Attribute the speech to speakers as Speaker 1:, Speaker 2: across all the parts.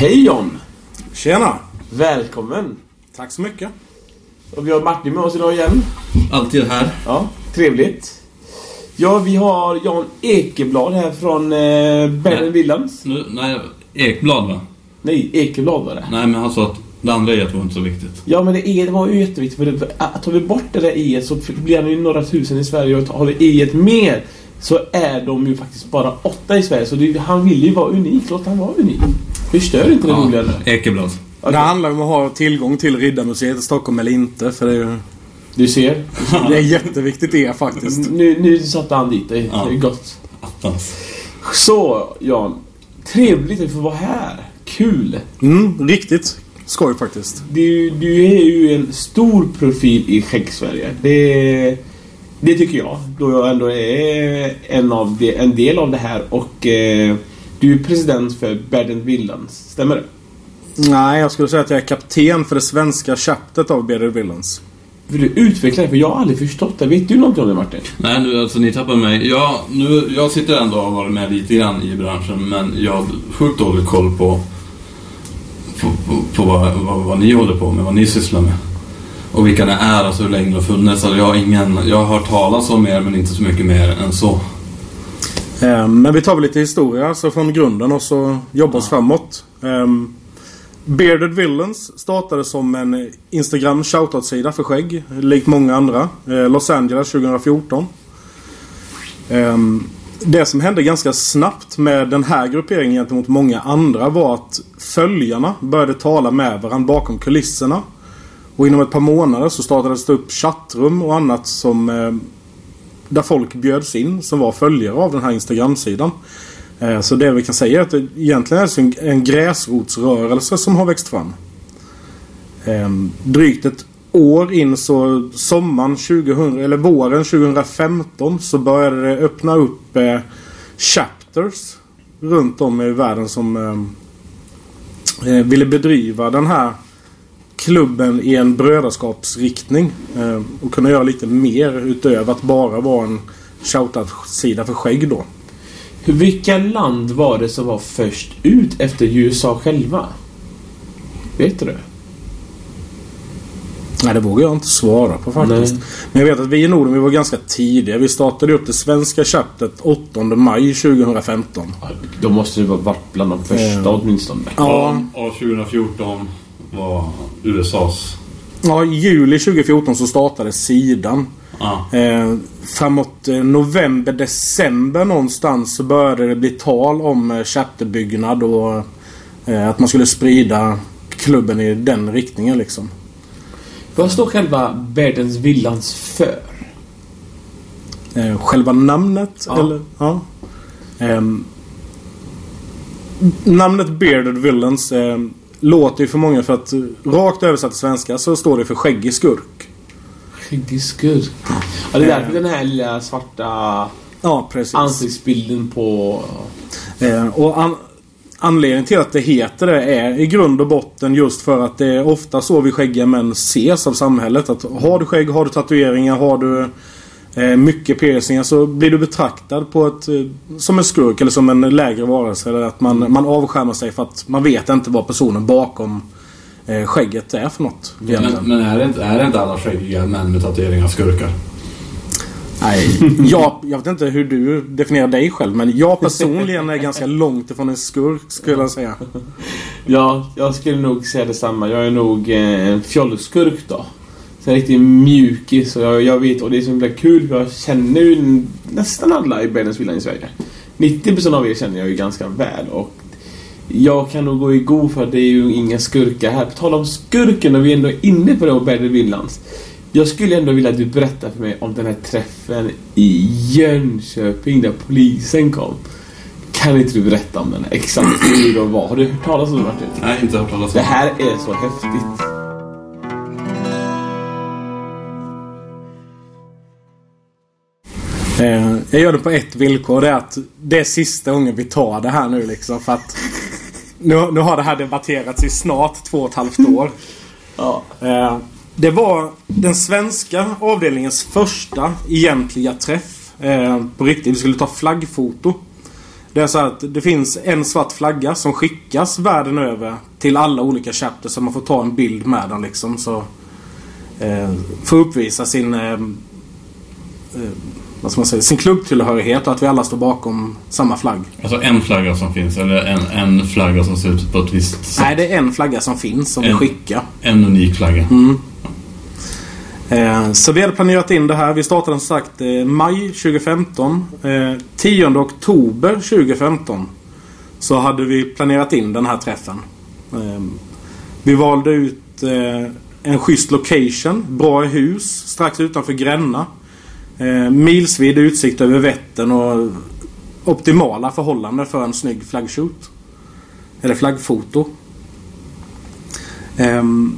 Speaker 1: Hej John!
Speaker 2: Tjena!
Speaker 1: Välkommen!
Speaker 2: Tack så mycket.
Speaker 1: Och vi har Martin med oss idag igen.
Speaker 3: Alltid här.
Speaker 1: Ja, trevligt. Ja, vi har Jan Ekeblad här från eh, Ben Williams.
Speaker 3: Nu, nej, Ekblad va?
Speaker 1: Nej, Ekeblad var det.
Speaker 3: Nej, men han sa att det andra e var inte så viktigt.
Speaker 1: Ja, men det, e, det var ju jätteviktigt. För det, att tar vi bort det där e så blir han ju några tusen i Sverige. Och har vi e mer så är de ju faktiskt bara åtta i Sverige. Så det, han vill ju vara unik. Låt han vara unik. Förstör inte det
Speaker 3: Ja,
Speaker 1: roliga nu.
Speaker 3: Ekeblad.
Speaker 1: Okej.
Speaker 2: Det handlar om att ha tillgång till Riddarmuseet i Stockholm eller inte. För det är,
Speaker 1: Du ser.
Speaker 2: det är jätteviktigt det faktiskt.
Speaker 1: Nu, nu satte han dit dig.
Speaker 3: Ja.
Speaker 1: Det är gott.
Speaker 3: Attans.
Speaker 1: Så, Jan. Trevligt att få vara här. Kul.
Speaker 2: Mm, riktigt skoj faktiskt.
Speaker 1: Du, du är ju en stor profil i Skägg-Sverige. Det, det tycker jag. Då jag ändå är en, av det, en del av det här. Och eh, du är president för Berdent Villans. Stämmer det?
Speaker 2: Nej, jag skulle säga att jag är kapten för det svenska chaptet av Bearded Villains.
Speaker 1: Vill du utveckla det? För jag har aldrig förstått det. Vet du någonting om det Martin?
Speaker 3: Nej, nu, alltså ni tappar mig. Ja, nu, jag sitter ändå och har varit med lite grann i branschen, men jag har sjukt dålig koll på, på, på, på vad, vad, vad ni håller på med, vad ni sysslar med. Och vilka det är, alltså hur länge det har funnits. Alltså, jag, har ingen, jag har hört talas om er, men inte så mycket mer än så.
Speaker 2: Eh, Men vi tar väl lite historia så från grunden och så jobbar oss framåt. Um, Bearded Villains startade som en Instagram shoutout-sida för skägg. Likt många andra. Eh, Los Angeles 2014. Ehm, det som hände ganska snabbt med den här grupperingen gentemot många andra var att följarna började tala med varandra bakom kulisserna. Och inom ett par månader så startades det upp chattrum och annat som där folk bjöds in som var följare av den här Instagram-sidan. Eh, så det vi kan säga är att det egentligen är en, gräsrotsrörelse som har växt fram. Ehm, drygt ett år in så sommaren 2000, eller våren 2015 så började det öppna upp eh, chapters runt om i världen som ehm, eh, ville bedriva den här klubben i en brödraskapsriktning. Eh, och kunna göra lite mer utöver att bara vara en shoutout-sida för skägg då.
Speaker 1: Vilka land var det som var först ut efter USA själva? Vet du det?
Speaker 2: Nej, det vågar jag inte svara på faktiskt.
Speaker 1: Nej.
Speaker 2: Men jag vet att vi i Norden vi var ganska tidiga. Vi startade upp det svenska chaptret 8 maj 2015.
Speaker 1: Ja, Då måste det ha varit bland de första
Speaker 2: Ja.
Speaker 1: åtminstone.
Speaker 2: Ja,
Speaker 3: och 2014 var USAs...
Speaker 2: ja, i juli 2014 så startade sidan.
Speaker 3: Ja.
Speaker 2: Eh, framåt eh, november, december någonstans så började det bli tal om eh, chapterbyggnad och eh, att man skulle sprida klubben i den riktningen liksom.
Speaker 1: Vad står själva Berdens Villans för?
Speaker 2: Eh, själva namnet
Speaker 1: Ja.
Speaker 2: eller? Ja. Ehm, namnet Bearded Villains eh, låter ju för många för att eh, rakt översatt till svenska så står det för skäggig skurk.
Speaker 1: Skäggig skurk. Ja, det är därför den här lilla svarta
Speaker 2: Ja, precis.
Speaker 1: ansiktsbilden på...
Speaker 2: Eh, och an- anledningen till att det heter det är i grund och botten just för att det är ofta så vi skäggiga män ses av samhället. Att har du skägg, har du tatueringar, har du eh, mycket piercingar så blir du betraktad på ett, eh, som en skurk eller som en lägre varelse. Eller att man, man avskärmar sig för att man vet inte vad personen bakom eh, skägget är för något.
Speaker 3: Men, men är, det inte, är det inte alla skäggiga män med tatueringar skurkar?
Speaker 2: Nej, jag, jag vet inte hur du definierar dig själv men jag personligen är ganska långt ifrån en skurk skulle jag säga.
Speaker 1: Ja, jag skulle nog säga detsamma. Jag är nog eh, en fjollskurk då. Så riktig mjukis och jag, jag vet och det är så himla kul för jag känner ju nästan alla i Berdens Villa i Sverige. 90% av er känner jag ju ganska väl och jag kan nog gå i god för att det är ju inga skurkar här. På tal om skurken och vi är ändå inne på det och Berdens Villans. Jag skulle ändå vilja att du berättar för mig om den här träffen i Jönköping där polisen kom. Kan inte du berätta om den? Exakt hur det var. Har du hört talas om det Martin?
Speaker 3: Nej, inte hört talas om
Speaker 1: Det här är så häftigt.
Speaker 2: Eh, jag gör det på ett villkor. Det är att det är sista gången vi tar det här nu liksom. För att nu, nu har det här debatterats i snart två och ett halvt år.
Speaker 1: Ja.
Speaker 2: Eh, det var den svenska avdelningens första egentliga träff. Eh, på riktigt. Vi skulle ta flaggfoto. Det är så att det finns en svart flagga som skickas världen över till alla olika chapters så man får ta en bild med den liksom. Så, eh, att uppvisa sin eh, eh, vad ska man säga, sin klubbtillhörighet och att vi alla står bakom samma flagg.
Speaker 3: Alltså en flagga som finns eller en, en flagga som ser ut på ett visst sätt?
Speaker 2: Nej, det är en flagga som finns som
Speaker 3: En.
Speaker 2: vi skickar.
Speaker 3: En unik flagga.
Speaker 2: Eh, så vi hade planerat in det här. Vi startade som sagt eh, maj 2015. Eh, 10 oktober 2015 så hade vi planerat in den här träffen. Eh, vi valde ut eh, en schysst location. Bra hus strax utanför Gränna. Eh, milsvid utsikt över Vättern och optimala förhållanden för en snygg flaggshoot. Eller flaggfoto. Ehm,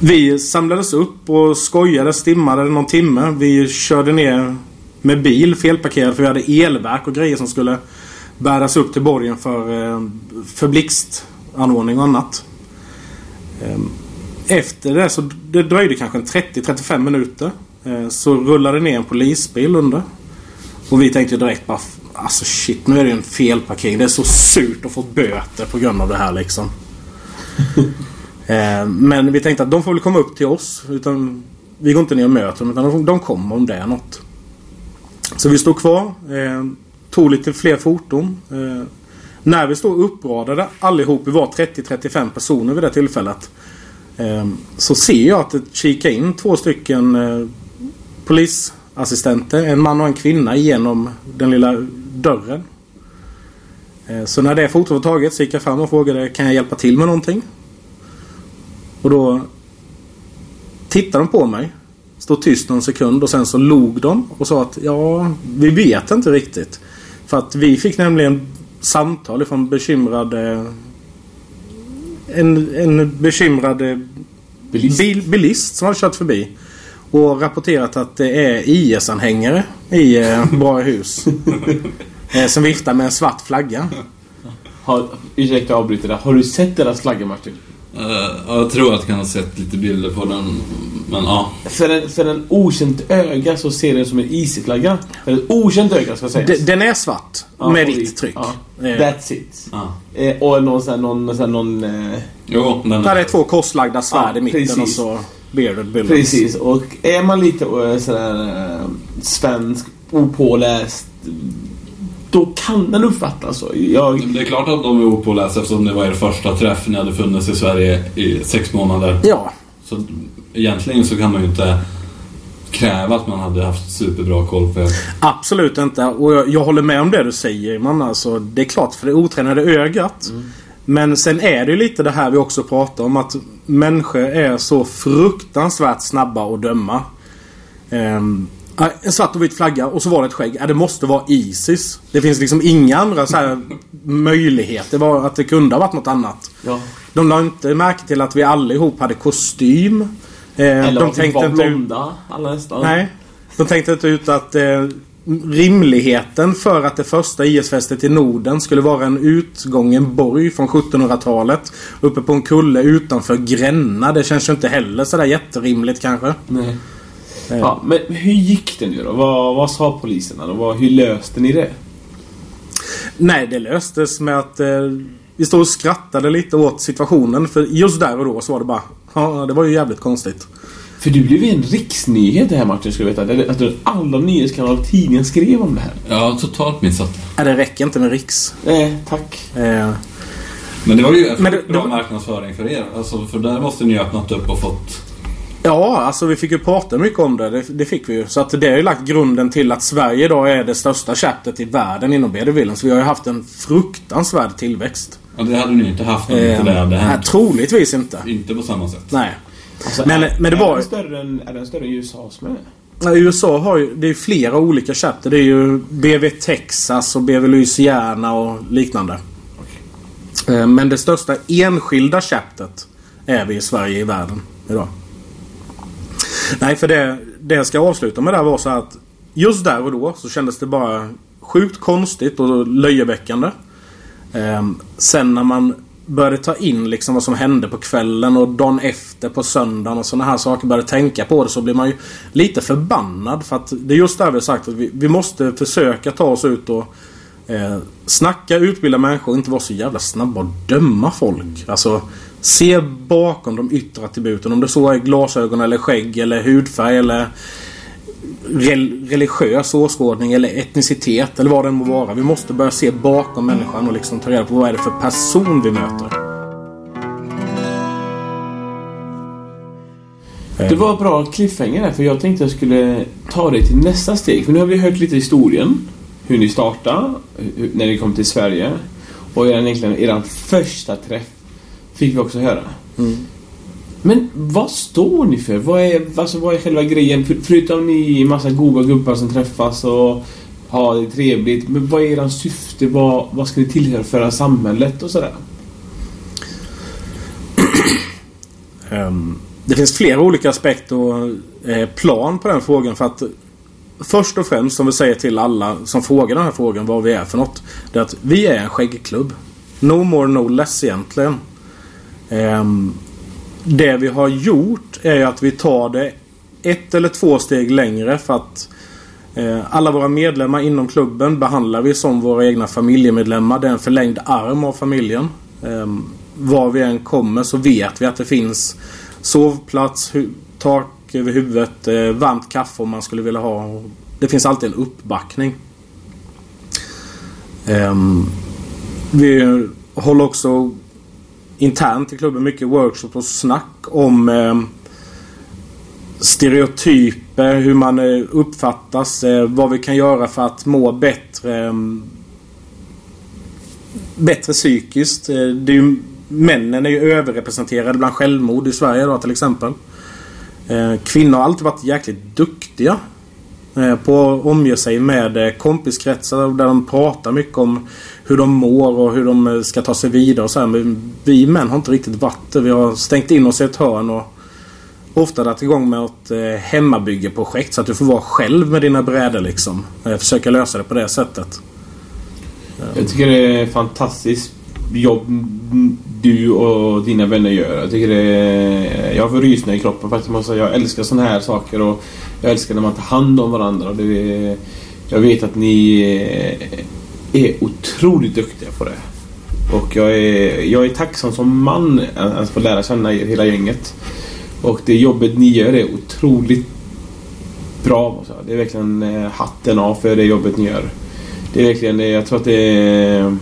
Speaker 2: vi samlades upp och skojade, stimmade någon timme. Vi körde ner med bil felparkerad för vi hade elverk och grejer som skulle bäras upp till borgen för, eh, för blixtanordning och annat. Ehm, efter det så det dröjde kanske 30-35 minuter. Eh, Så rullade ner en polisbil under. Och vi tänkte direkt bara Alltså shit, nu är det ju en felparkering. Det är så surt att få böter på grund av det här liksom. Eh, Men vi tänkte att de får väl komma upp till oss. Utan vi går inte ner och möter dem. Utan de- kommer om det är något. Så vi stod kvar. Eh, tog lite fler foton. När vi stod uppradade allihop, vi var 30-35 personer vid det tillfället. Så ser jag att det kikar in två stycken polisassistenter. En man och en kvinna genom den lilla dörren. Eh, så när det fotot var taget så gick jag fram och frågade kan jag hjälpa till med någonting? Och då tittade de på mig. Stod tyst någon sekund och sen så log de och sa att ja, vi vet inte riktigt. För att vi fick nämligen samtal från bekymrade en, en bekymrad
Speaker 1: Bilist.
Speaker 2: bil, bilist som hade kört förbi. Och rapporterat att det är IS-anhängare i eh, Bra hus. eh, som viftar med en svart flagga.
Speaker 1: Har, ursäkta jag avbryter där. Har du sett deras flagga Martin?
Speaker 3: Eh, jag tror att jag kan ha sett lite bilder på den. Men ja.
Speaker 1: För en, för en okänt öga så ser den som en. För ett okänt öga ska sägas.
Speaker 2: D- Den är svart
Speaker 1: Ja,
Speaker 2: med vitt tryck. Eh,
Speaker 1: That's it. och någon sån här, någon, sån någon
Speaker 3: Jo, den
Speaker 2: Där är två korslagda svärd i mitten
Speaker 1: precis.
Speaker 2: och så Bearded Villains.
Speaker 1: Precis, och är man lite eh, sådär eh, svensk, opåläst, då kan den uppfattas så. Jag,
Speaker 3: Det är klart att de är opålästa eftersom det var er första träff. Ni hade funnits i Sverige i sex månader.
Speaker 2: Ja.
Speaker 3: Så egentligen så kan man ju inte kräva att man hade haft superbra koll på er.
Speaker 2: Absolut inte. Och jag, jag håller med om det du säger man alltså, Det är klart för det otränade ögat. Men sen är det ju lite det här vi också pratar om att människor är så fruktansvärt snabba att döma. Ehm, en svart och vit flagga och så var det ett skägg. Ja, det måste vara Isis. Det finns liksom inga andra så här möjligheter. Var att det kunde ha varit något annat.
Speaker 1: ja.
Speaker 2: De la inte märke till att vi allihop hade kostym. Eh,
Speaker 1: Eller
Speaker 2: de
Speaker 1: att var
Speaker 2: tänkte inte ut,
Speaker 1: blonda, alla nästan.
Speaker 2: Nej. De tänkte inte ut att eh, rimligheten för att det första IS-fästet i Norden skulle vara en utgången borg från 1700-talet. Uppe på en kulle utanför Gränna. Det känns ju inte heller sådär jätterimligt kanske.
Speaker 1: Nej.
Speaker 2: Eh,
Speaker 1: Ja, men hur gick det nu då? Vad, vad sa poliserna då? Vad, hur löste ni det?
Speaker 2: Nej, det löstes med att eh, vi stod och skrattade lite åt situationen. För just där och då så var det bara... Ja, det var ju jävligt konstigt.
Speaker 1: För du blev ju en riksnyhet det här Martin, ska du veta. Att alla nyhetskanaler och tidningar skrev om det här.
Speaker 3: Har totalt missat det.
Speaker 2: Nej, det räcker inte med Riks.
Speaker 1: Nej, tack.
Speaker 2: Eh,
Speaker 3: Men det var ju
Speaker 2: Men det-
Speaker 3: bra
Speaker 2: det
Speaker 3: marknadsföring för er. Alltså, för där måste ni ju öppnat upp och fått...
Speaker 2: Ja, alltså vi fick ju prata mycket om det. Det, det fick vi ju. Så att det har ju lagt grunden till att Sverige idag är det största chaptret i världen inom BD Villains. Vi har ju haft en fruktansvärd tillväxt.
Speaker 3: Ja, det hade ni inte haft om inte
Speaker 2: Eh,
Speaker 3: det hade
Speaker 2: nej,
Speaker 3: hänt.
Speaker 2: troligtvis inte.
Speaker 3: Inte på samma sätt.
Speaker 2: Nej.
Speaker 1: Alltså,
Speaker 2: Men-
Speaker 1: är,
Speaker 2: men det
Speaker 1: är
Speaker 2: var-
Speaker 1: Den större än, är den större än USAs med?
Speaker 2: Ja, USA har ju, det är flera olika chapter. Det är ju BV Texas och BV Louisiana och liknande. Eh, Men det största enskilda chaptret är vi i Sverige i världen idag. Nej, för det, det jag ska avsluta med där var så att just där och då så kändes det bara sjukt konstigt och löjeväckande. Eh, sen när man började ta in liksom vad som hände på kvällen och dagen efter på söndagen och sådana här saker. Började tänka på det så blir man ju lite förbannad. För att det är just där vi har sagt att vi, vi måste försöka ta oss ut och Eh, snacka, utbilda människor och inte vara så jävla snabba att döma folk. Alltså, se bakom de yttre attributen. Om det så är glasögon eller skägg eller hudfärg eller religiös åskådning eller etnicitet eller vad det än må vara. Vi måste börja se bakom människan och liksom ta reda på vad är det för person vi möter.
Speaker 1: Det var bra cliffhanger där, för jag tänkte jag skulle ta det till nästa steg. För nu har vi hört lite historien. Hur ni startade, när ni kom till Sverige. Och er, egentligen er första träff fick vi också höra.
Speaker 2: Mm.
Speaker 1: Men vad står ni för? Vad är, alltså, vad är själva grejen? För, förutom ni massa goda gubbar som träffas och har det trevligt. Men vad är ert syfte? Vad, vad ska ni tillföra samhället och sådär?
Speaker 2: Um, det finns flera olika aspekter och eh, plan på den frågan för att Först och främst som vi säger till alla som frågar den här frågan vad vi är för något. Det är att vi är en skäggklubb. No more no less egentligen. Um, det vi har gjort är att vi tar det ett eller två steg längre för att eh, alla våra medlemmar inom klubben behandlar vi som våra egna familjemedlemmar. Det är en förlängd arm av familjen. Eh, var vi än kommer så vet vi att det finns sovplats, tak över huvudet, eh, varmt kaffe om man skulle vilja ha. Det finns alltid en uppbackning. Ehm, vi håller också internt i klubben mycket workshop och snack om eh, stereotyper, hur man eh, uppfattas, eh, vad vi kan göra för att må bättre eh, bättre psykiskt. Eh, det är ju, männen är ju överrepresenterade bland självmord i Sverige då till exempel. Eh, kvinnor har alltid varit jäkligt duktiga Eh, på att omge sig med eh, kompiskretsar där de pratar mycket om hur de mår och hur de eh, ska ta sig vidare och så här. Men vi män har inte riktigt varit det. Vi har stängt in oss i ett hörn och ofta dragit igång med ett hemmabyggeprojekt så att du får vara själv med dina brädor liksom. Försöka lösa det på det sättet.
Speaker 1: Jag tycker det är fantastiskt jobb du och dina vänner gör. Jag tycker det är, Jag får rysningar i kroppen faktiskt. Jag älskar sådana här saker och jag älskar när man tar hand om varandra. Det är, jag vet att ni är otroligt duktiga på det. Och jag är, jag är tacksam som man att få lära känna er, hela gänget. Och det jobbet ni gör är otroligt bra. Det är verkligen eh, hatten av för det jobbet ni gör. Det är verkligen, jag tror att det är...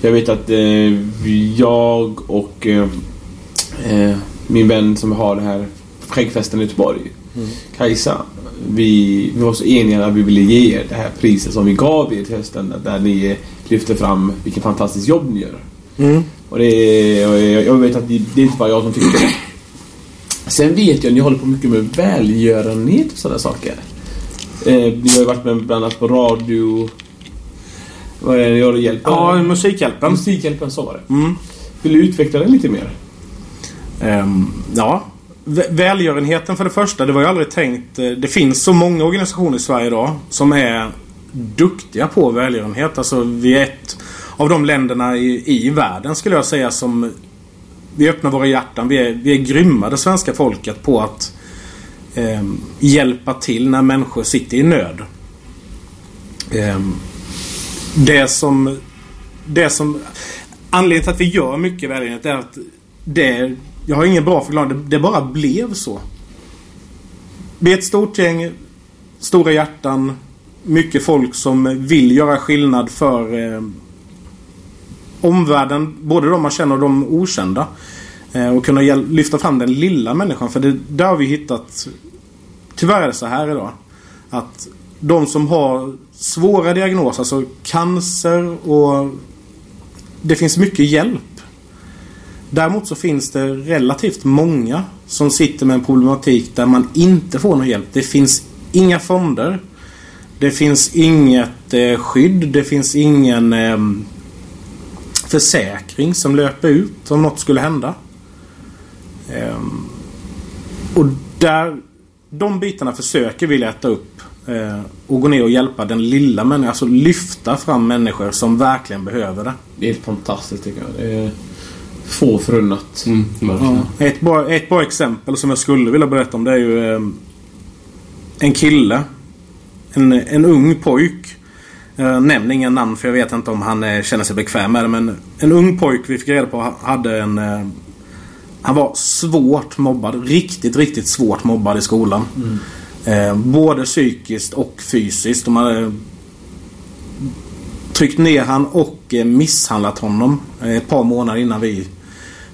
Speaker 1: Jag vet att eh, jag och eh, min vän som har det här skäggfesten i Göteborg, mm. Kajsa vi, vi var så eniga att vi ville ge er det här priset som vi gav er till hösten. Där ni lyfter fram vilket fantastiskt jobb ni gör.
Speaker 2: Mm.
Speaker 1: Och det jag, jag vet att det, det är inte bara jag som tycker det. Sen vet jag att ni håller på mycket med välgörenhet och sådana saker. Eh, ni har ju varit med bland annat på radio... Vad är det ni håller hjälp
Speaker 2: Ja, Musikhjälpen.
Speaker 1: Musikhjälpen, så var det.
Speaker 2: Mm.
Speaker 1: Vill du utveckla det lite mer?
Speaker 2: Um, ja, Välgörenheten för det första, det var ju aldrig tänkt... Eh, det finns så många organisationer i Sverige idag som är duktiga på välgörenhet. Alltså vi är ett av de länderna i, i världen skulle jag säga som... Vi öppnar våra hjärtan. Vi är, vi är grymma det svenska folket på att eh, hjälpa till när människor sitter i nöd. Eh, det som... Det som... Anledningen till att vi gör mycket välgörenhet är att det jag har ingen bra förklaring. Det, det bara blev så. Vi är ett stort gäng. Stora hjärtan. Mycket folk som vill göra skillnad för eh, omvärlden. Både de man känner och de okända. Eh, och kunna lyfta fram den lilla människan. För det, där har vi hittat... Tyvärr är det så här idag. Att de som har svåra diagnoser, alltså cancer och... Det finns mycket hjälp Däremot så finns det relativt många som sitter med en problematik där man inte får någon hjälp. Det finns inga fonder. Det finns inget eh, skydd. Det finns ingen eh, försäkring som löper ut om något skulle hända. Eh, och där de bitarna försöker vi leta upp eh, och gå ner och hjälpa den lilla människan. Alltså lyfta fram människor som verkligen behöver det.
Speaker 1: Det är fantastiskt tycker jag. Det är få förunnat. Mm,
Speaker 2: ja. ett, bra, ett bra exempel som jag skulle vilja berätta om det är ju eh, en kille. En, en ung pojk. Jag nämner inga namn för jag vet inte om han eh, känner sig bekväm med det. Men en ung pojk vi fick reda på ha- hade en... Eh, han var svårt mobbad. Riktigt, riktigt svårt mobbad i skolan. Eh, både psykiskt och fysiskt. De hade tryckt ner han och eh, misshandlat honom eh, ett par månader innan vi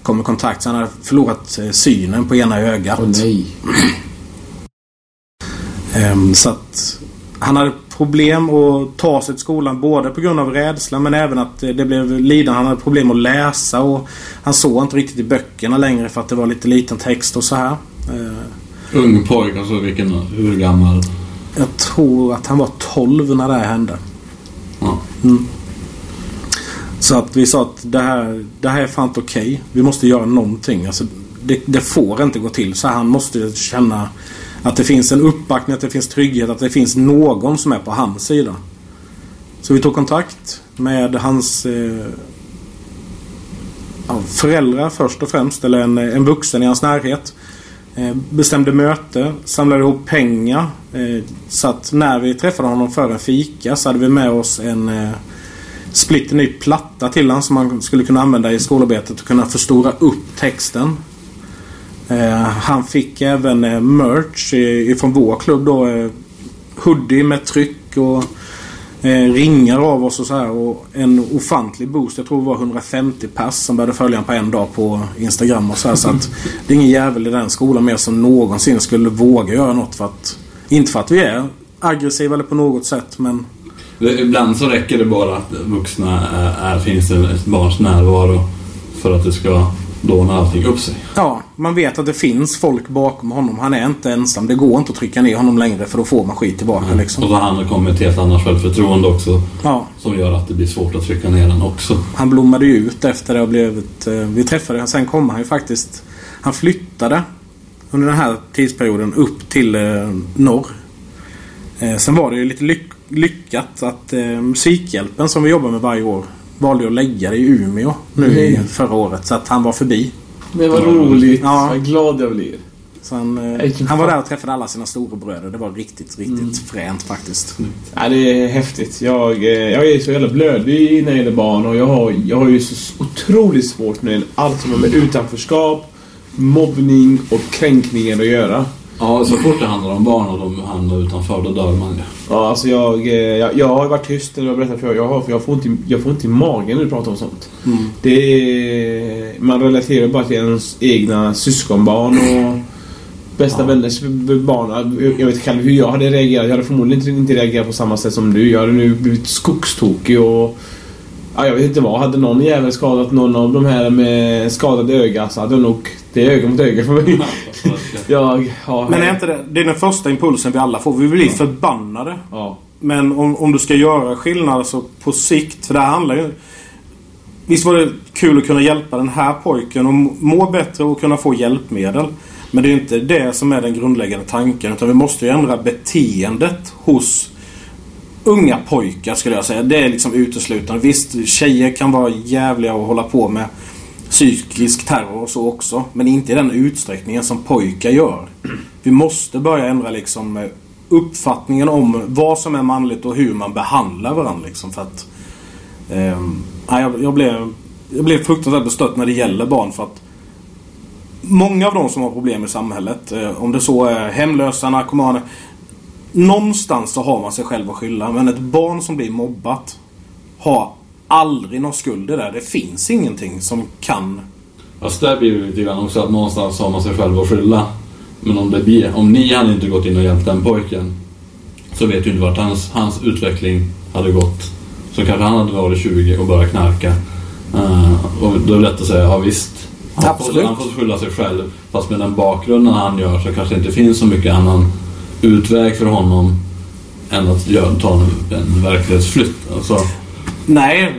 Speaker 2: kom i kontakt. Så han hade förlorat eh, synen på ena ögat.
Speaker 1: Åh nej.
Speaker 2: Ehm, Så att han hade problem att ta sig till skolan både på grund av rädsla men även att det blev lidande. Han hade problem att läsa och han såg inte riktigt i böckerna längre för att det var lite liten text och så här.
Speaker 3: Ung pojk, alltså vilken, hur gammal?
Speaker 2: Jag tror att han var 12 när det här hände.
Speaker 3: Ja.
Speaker 2: Så att vi sa att det här, det här är fan inte okej. Vi måste göra någonting. Alltså, det, det får inte gå till så. Han måste känna att det finns en uppbackning, att det finns trygghet, att det finns någon som är på hans sida. Så vi tog kontakt med hans eh, föräldrar först och främst. Eller en, en vuxen i hans närhet. Eh, bestämde möte, samlade ihop pengar. Eh, så att när vi träffade honom för en fika så hade vi med oss en eh, splitter ny platta till honom som man skulle kunna använda i skolarbetet och kunna förstora upp texten. Han fick även merch ifrån vår klubb då. Hoodie med tryck och eh, ringar av oss och så här. Och en ofantlig boost. Jag tror det var 150 pass som började följa honom på en dag på Instagram och så här. Så att det är ingen jävel i den skolan mer som någonsin skulle våga göra något för att... Inte för att vi är aggressiva eller på något sätt men...
Speaker 3: Ibland så räcker det bara att vuxna är, är, finns det ett barns närvaro för att det ska dåna allting upp sig.
Speaker 2: Ja, man vet att det finns folk bakom honom. Han är inte ensam. Det går inte att trycka ner honom längre för då får man skit tillbaka
Speaker 3: Och
Speaker 2: liksom.
Speaker 3: har han kommit ett helt annat självförtroende också
Speaker 2: Ja,
Speaker 3: som gör att det blir svårt att trycka ner den också.
Speaker 2: han blommade ju ut efter det och blev ett, eh, Vi träffade honom. Sen kom han ju faktiskt... Han flyttade under den här tidsperioden upp till eh, norr. Eh, sen var det ju lite lyck, lyckat att eh, Musikhjälpen som vi jobbar med varje år valde att lägga det i Umeå nu
Speaker 1: Nej.
Speaker 2: förra året. Så att han var förbi.
Speaker 1: Men vad roligt.
Speaker 2: Ja.
Speaker 1: Vad glad jag blir.
Speaker 2: Han, eh, han var där och träffade alla sina storebröder. Det var riktigt, riktigt fränt faktiskt.
Speaker 1: Ja, det är häftigt. Jag, eh, jag är så jävla blödig när det gäller barn och jag har, jag har ju så otroligt svårt med allt som har med utanförskap, mobbning och kränkningar att göra.
Speaker 3: Ja, så fort det handlar om barn och de hamnar utanför, då dör man ju.
Speaker 1: Ja, alltså jag, eh, jag, jag har varit tyst när jag berättat för jag har, för jag får ont i, jag får ont i magen när du pratar om sånt. Det är, man relaterar bara till ens egna syskonbarn och bästa
Speaker 3: Ja.
Speaker 1: vänners barn. Jag vet själv hur jag hade reagerat. Jag hade förmodligen inte, inte reagerat på samma sätt som du. Jag hade nu blivit skogstokig och... Ja, jag vet inte vad. Hade någon jävel skadat någon av de här med skadade öga så hade jag nog... Det är öga mot öga för mig. Jag... Ja,
Speaker 2: Men är inte det, det är den första impulsen vi alla får. Vi blir förbannade.
Speaker 1: Ja.
Speaker 2: Men om, om du ska göra skillnad så på sikt. För det här handlar ju... Visst var det kul att kunna hjälpa den här pojken och må bättre och kunna få hjälpmedel. Men det är inte det som är den grundläggande tanken. Utan vi måste ju ändra beteendet hos unga pojkar skulle jag säga. Det är liksom uteslutande. Visst, tjejer kan vara jävliga och hålla på med psykisk terror och så också. Men inte i den utsträckningen som pojkar gör. Vi måste börja ändra liksom eh, uppfattningen om vad som är manligt och hur man behandlar varandra. Liksom, för att, eh, jag, jag, blev, jag blev fruktansvärt bestört när det gäller barn. för att Många av de som har problem i samhället, eh, om det så är hemlösa, narkomaner. Någonstans så har man sig själv att skylla. Men ett barn som blir mobbat har aldrig någon skuld i det. Det finns ingenting som kan...
Speaker 3: Fast där blir det lite grann också att någonstans har man sig själv att skylla. Men om, det blir, om ni hade inte gått in och hjälpt den pojken så vet du inte vart hans, hans utveckling hade gått. Så kanske han hade varit 20 och börjat knarka. Eh, och då är det lätt att säga, ja visst. Han får,
Speaker 2: Absolut.
Speaker 3: han får skylla sig själv. Fast med den bakgrunden han gör så kanske det inte finns så mycket annan utväg för honom än att göra, ta en, en verklighetsflytt. Alltså,
Speaker 2: Nej,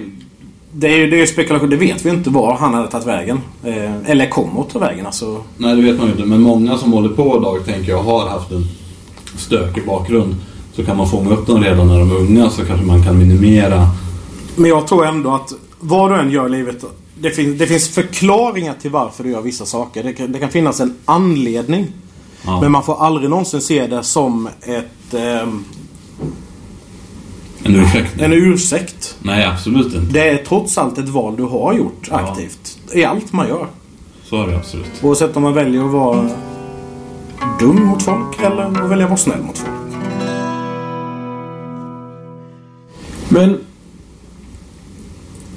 Speaker 2: det är ju det är spekulation. Det vet vi inte var han hade tagit vägen. Eh, eller kommer att ta vägen. Alltså,
Speaker 3: Nej, det vet man ju inte. Men många som håller på idag, tänker jag, har haft en stökig bakgrund. Så kan man fånga upp dem redan när de är unga så kanske man kan minimera.
Speaker 2: Men jag tror ändå att vad du än gör i livet. Det, fin- det finns förklaringar till varför du gör vissa saker. Det kan, det kan finnas en anledning.
Speaker 3: Ja.
Speaker 2: Men man får aldrig någonsin se det som ett... ehm,
Speaker 3: En ursäkt?
Speaker 2: en ursäkt.
Speaker 3: Nej, absolut inte.
Speaker 2: Det är trots allt ett val du har gjort
Speaker 3: Ja.
Speaker 2: aktivt. I allt man gör.
Speaker 3: Så är det absolut.
Speaker 2: Oavsett om man väljer att vara dum mot folk eller att välja att vara snäll mot folk.
Speaker 1: Men...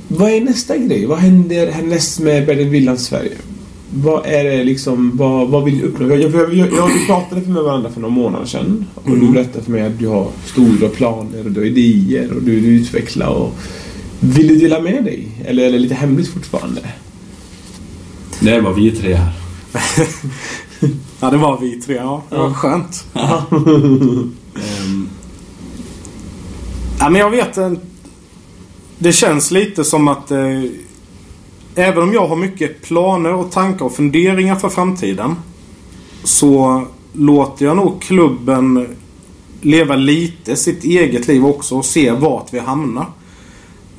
Speaker 1: Vad är nästa grej? Vad händer härnäst med Bertil Willands Sverige? Vad är det liksom, vad, vad vill du uppnå? Jag, jag, jag, jag, vi pratade med varandra för några månader sedan. Och du berättade för mig att du har stora planer och du har idéer och du vill utveckla och... Vill du dela med dig? Eller är det lite hemligt fortfarande?
Speaker 3: Det är bara vi tre här.
Speaker 2: Ja, det var vi tre. Ja, det var skönt. Ehm. ja, men jag vet inte. Det känns lite som att eh, även om jag har mycket planer och tankar och funderingar för framtiden så låter jag nog klubben leva lite sitt eget liv också och se vart vi hamnar.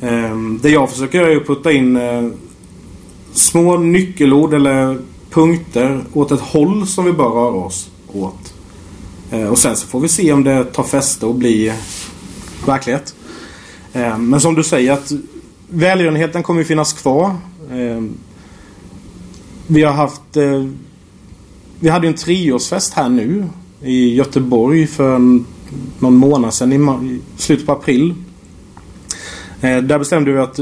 Speaker 2: Ehm, det jag försöker göra är att putta in eh, små nyckelord eller punkter åt ett håll som vi bör röra oss åt. Eh, och sen så får vi se om det tar fäste och blir verklighet. Ehm, men som du säger att välgörenheten kommer att finnas kvar. Eh, vi har haft... Eh, vi hade en treårsfest här nu i Göteborg för någon månad sedan i, i slutet på april. Eh, där bestämde vi att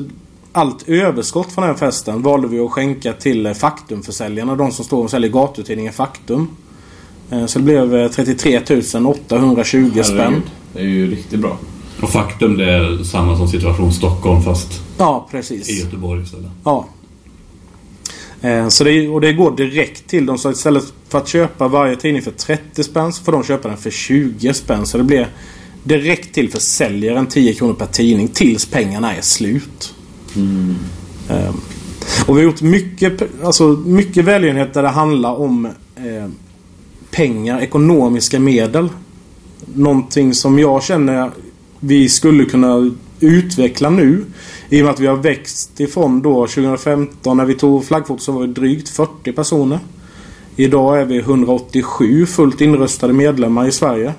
Speaker 2: allt överskott från den här festen valde vi att skänka till eh, Faktumförsäljarna. De som står och säljer gatutidningen Faktum. Så det blev eh, 33 820 spänn.
Speaker 1: Det är ju riktigt bra.
Speaker 3: Och faktum det är samma som situation Stockholm fast
Speaker 2: Ja,
Speaker 3: i
Speaker 2: precis.
Speaker 3: Göteborg istället.
Speaker 2: Ja. Eh, Så det, och det går direkt till dem. Så istället för att köpa varje tidning för 30 spänn så får de köpa den för 20 spänn. Så det blir direkt till försäljaren 10 kronor per tidning tills pengarna är slut. Eh, Och vi har gjort mycket, alltså mycket välgörenhet där det handlar om eh, pengar, ekonomiska medel. Någonting som jag känner vi skulle kunna utveckla nu. I och med att vi har växt ifrån då 2015 när vi tog flaggfoto så var vi drygt 40 personer. Idag är vi 187 fullt inröstade medlemmar i Sverige.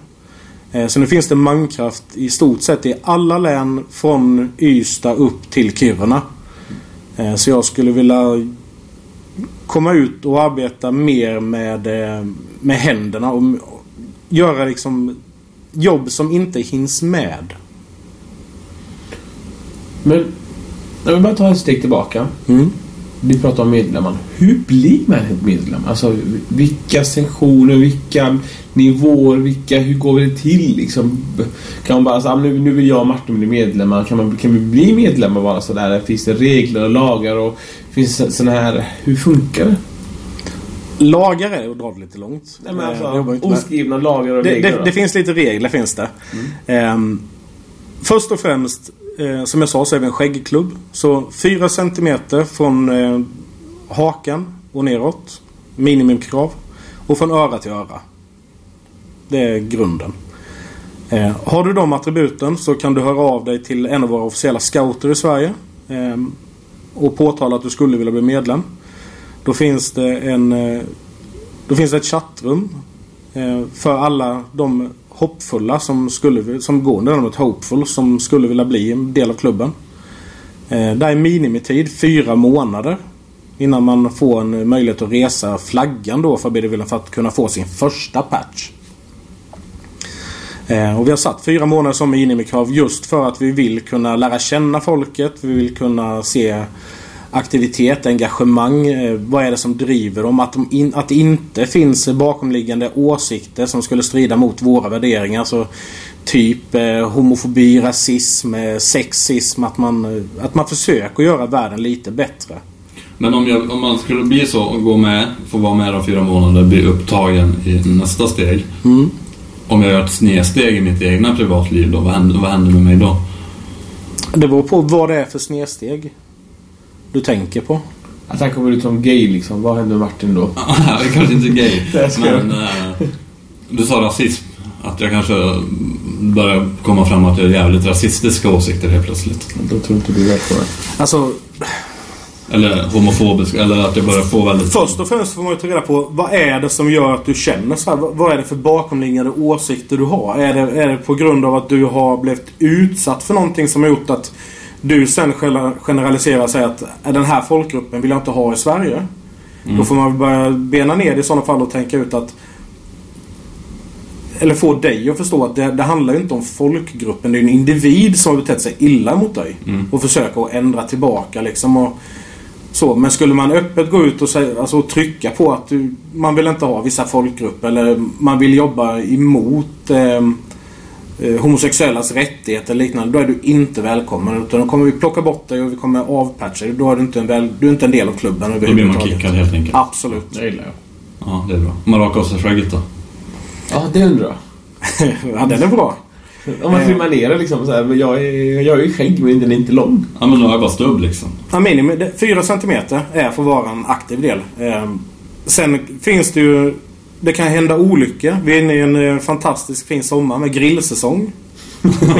Speaker 2: Eh, så nu finns det mankraft i stort sett i alla län från Ystad upp till Kiruna. Eh, så jag skulle vilja komma ut och arbeta mer med, eh, med händerna och och göra liksom jobb som inte hinns med.
Speaker 1: Men... Jag vill bara ta ett steg tillbaka.
Speaker 2: Mm.
Speaker 1: Vi pratar om medlemmar. Hur blir man medlem? Alltså vilka sektioner, vilka nivåer, vilka, hur går det till liksom? Kan man bara säga nu, nu vill jag och Martin bli medlemmar. Kan, man, kan vi bli medlemmar bara sådär? Finns det regler och lagar och finns det sådana här... Hur funkar det?
Speaker 2: Lagar är att dra det lite långt.
Speaker 1: Nej, men
Speaker 2: Eh,
Speaker 1: alltså, oskrivna lagar och
Speaker 2: det,
Speaker 1: regler
Speaker 2: det, det finns lite regler finns det. Ehm, först och främst, eh, som jag sa, så är vi en skäggklubb. Så 4 centimeter från eh, hakan och neråt. Minimumkrav. Och från öra till öra. Det är grunden. Eh, har du de attributen så kan du höra av dig till en av våra officiella scouter i Sverige. Eh, och påtala att du skulle vilja bli medlem. Då finns det en eh, då finns det ett chattrum eh, för alla de hoppfulla som, skulle, som går under namnet Hopeful som skulle vilja bli en del av klubben. Eh, där är minimitid fyra månader innan man får en möjlighet att resa flaggan då för BD för att kunna få sin första patch. Eh, och vi har satt fyra månader som minimikrav just för att vi vill kunna lära känna folket. Vi vill kunna se aktivitet, engagemang. Eh, vad är det som driver dem? Att, de in, att det inte finns bakomliggande åsikter som skulle strida mot våra värderingar. Så typ eh, homofobi, rasism, eh, sexism. Att man, eh, att man försöker göra världen lite bättre.
Speaker 3: Men om, jag, om man skulle bli så och gå med, få vara med de fyra månaderna, bli upptagen i nästa steg.
Speaker 2: Mm.
Speaker 3: Om jag gör ett snedsteg i mitt egna privatliv då, vad händer, vad händer med mig då?
Speaker 2: Det beror på vad det är för snedsteg du tänker på.
Speaker 1: Att han kommer ut som gay liksom. Vad händer med Martin då?
Speaker 3: jag är kanske inte gay, men eh, du sa rasism. Att jag kanske börjar komma fram att jag har jävligt rasistiska åsikter helt plötsligt.
Speaker 1: Då tror inte du rätt på det.
Speaker 2: Alltså...
Speaker 3: Eller homofobisk, eller att jag börjar få väldigt...
Speaker 2: Först och främst får man ju ta reda på vad är det som gör att du känner så här? Vad vad är det för bakomliggande åsikter du har? Är det, är det på grund av att du har blivit utsatt för någonting som har gjort att du sen gener- generaliserar och säger att "Är den här folkgruppen vill jag inte ha i Sverige? Då får man börja bena ner det i sådana fall och tänka ut att eller få dig att förstå att det, det handlar ju inte om folkgruppen. Det är en individ som har betett sig illa mot dig. Och försöka att ändra tillbaka liksom. Och, så, men skulle man öppet gå ut och, säga, alltså, och trycka på att du, man vill inte ha vissa folkgrupper eller man vill jobba emot eh, eh, homosexuellas rättigheter eller liknande. Då är du inte välkommen. Utan då kommer vi plocka bort dig och vi kommer avpatcha dig. Då är du inte en, väl, du är inte en del av klubben
Speaker 3: Då blir man kickad helt enkelt.
Speaker 2: Absolut.
Speaker 1: Det gillar jag.
Speaker 3: Ja, det är bra. Om man rakar av sig skägget då?
Speaker 1: Ja, det undrar jag.
Speaker 2: ja, den är bra.
Speaker 1: Om man
Speaker 2: Eh.
Speaker 1: filmar ner liksom så här, men jag är, jag är ju skägg men den är inte lång.
Speaker 3: Ja, men då har jag bara stubb liksom.
Speaker 2: Ja, minimum, det- 4 centimeter är för att vara en aktiv del. Eh, sen finns det ju... Det kan hända olyckor. Vi är inne i en eh, fantastisk fin sommar med grillsäsong.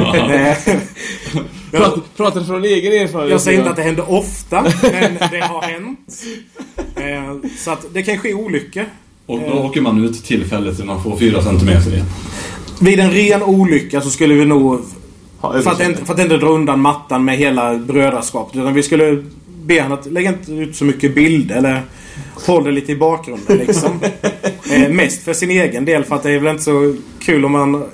Speaker 2: Eh,
Speaker 1: Prat, pratar från egen erfarenhet.
Speaker 2: Jag säger inte att det händer ofta, men det har hänt. Eh, så att det kan ske olyckor.
Speaker 3: Och då åker man ut tillfälligt när man får fyra centimeter igen.
Speaker 2: Vid en ren olycka så skulle vi nog... För att, inte, för att inte dra undan mattan med hela brödraskapet. Utan vi skulle be han att lägga inte ut så mycket bilder. Eller håll det lite i bakgrunden liksom. eh, mest för sin egen del. För att det är väl inte så kul om man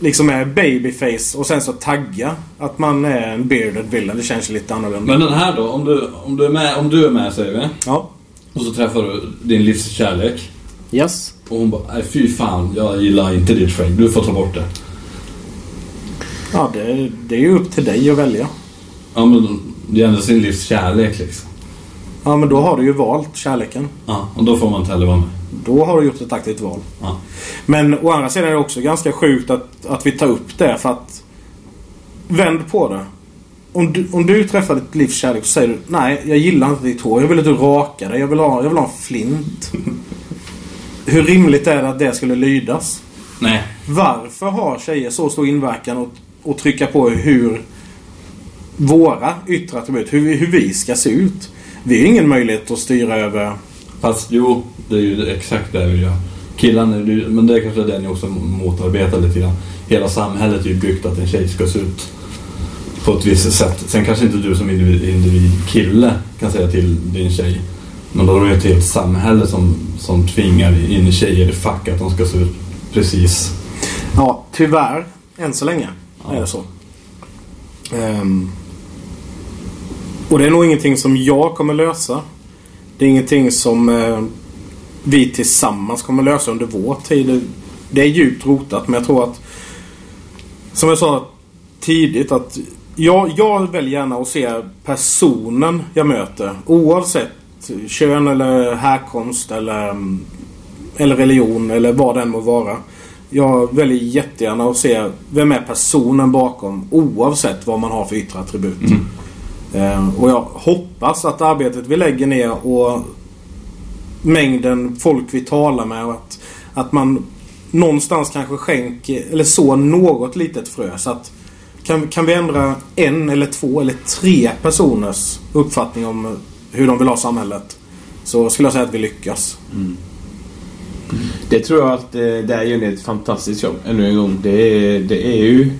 Speaker 2: liksom är babyface och sen så tagga att man är en bearded villain. Det känns lite annorlunda.
Speaker 3: Men den här då, om du, om du, är, med, om du är med säger vi.
Speaker 2: Ja.
Speaker 3: Och så träffar du din livs kärlek.
Speaker 2: Yes.
Speaker 3: Och hon bara, nej fy fan, jag gillar inte ditt skägg. Du får ta bort det.
Speaker 2: Ja, det, det är ju upp till dig att välja.
Speaker 3: Ja men det är ändå sin livs kärlek liksom.
Speaker 2: Ja, men då har du ju valt kärleken.
Speaker 3: Ja, och då får man inte heller vara med.
Speaker 2: Då har du gjort ett aktivt val.
Speaker 3: Ja.
Speaker 2: Men å andra sidan är det också ganska sjukt att, att vi tar upp det för att... Vänd på det. Om du, om du träffar ditt livs kärlek så säger du Nej, jag gillar inte ditt hår. Jag vill att du rakar det. Jag vill ha, jag vill ha en flint. Hur rimligt är det att det skulle lydas?
Speaker 3: Nej.
Speaker 2: Varför har tjejer så stor inverkan och, och trycka på hur våra yttre attribut, hur, hur vi ska se ut? Vi har ingen möjlighet att styra över...
Speaker 3: Fast jo, det är ju exakt det vi gör. Killarna, men det är kanske det ni också motarbetar lite grann. Hela samhället är ju byggt att en tjej ska se ut på ett visst sätt. Sen kanske inte du som individ, individ kille kan säga till din tjej. Men då är det ett helt samhälle som, som tvingar in tjejer i fack att de ska se ut precis.
Speaker 2: Ja, tyvärr. Än så länge
Speaker 3: Ja.
Speaker 2: är det så. Ehm, och det är nog ingenting som jag kommer lösa. Det är ingenting som eh, vi tillsammans kommer lösa under vår tid. Det, är djupt rotat men jag tror att som jag sa tidigt att jag, jag väljer gärna att se personen jag möter oavsett kön eller härkomst eller, eller religion eller vad den må vara. Jag väljer jättegärna att se vem är personen bakom oavsett vad man har för yttre attribut. Mm. Ehm, och jag hoppas att arbetet vi lägger ner och mängden folk vi talar med och att, att man någonstans kanske skänker eller så något litet frö. Så att kan, kan vi ändra en eller två eller tre personers uppfattning om hur de vill ha samhället så skulle jag säga att vi lyckas. Mm.
Speaker 1: Det tror jag att eh, det är ju ett fantastiskt jobb ännu en gång. Det är, det är ju...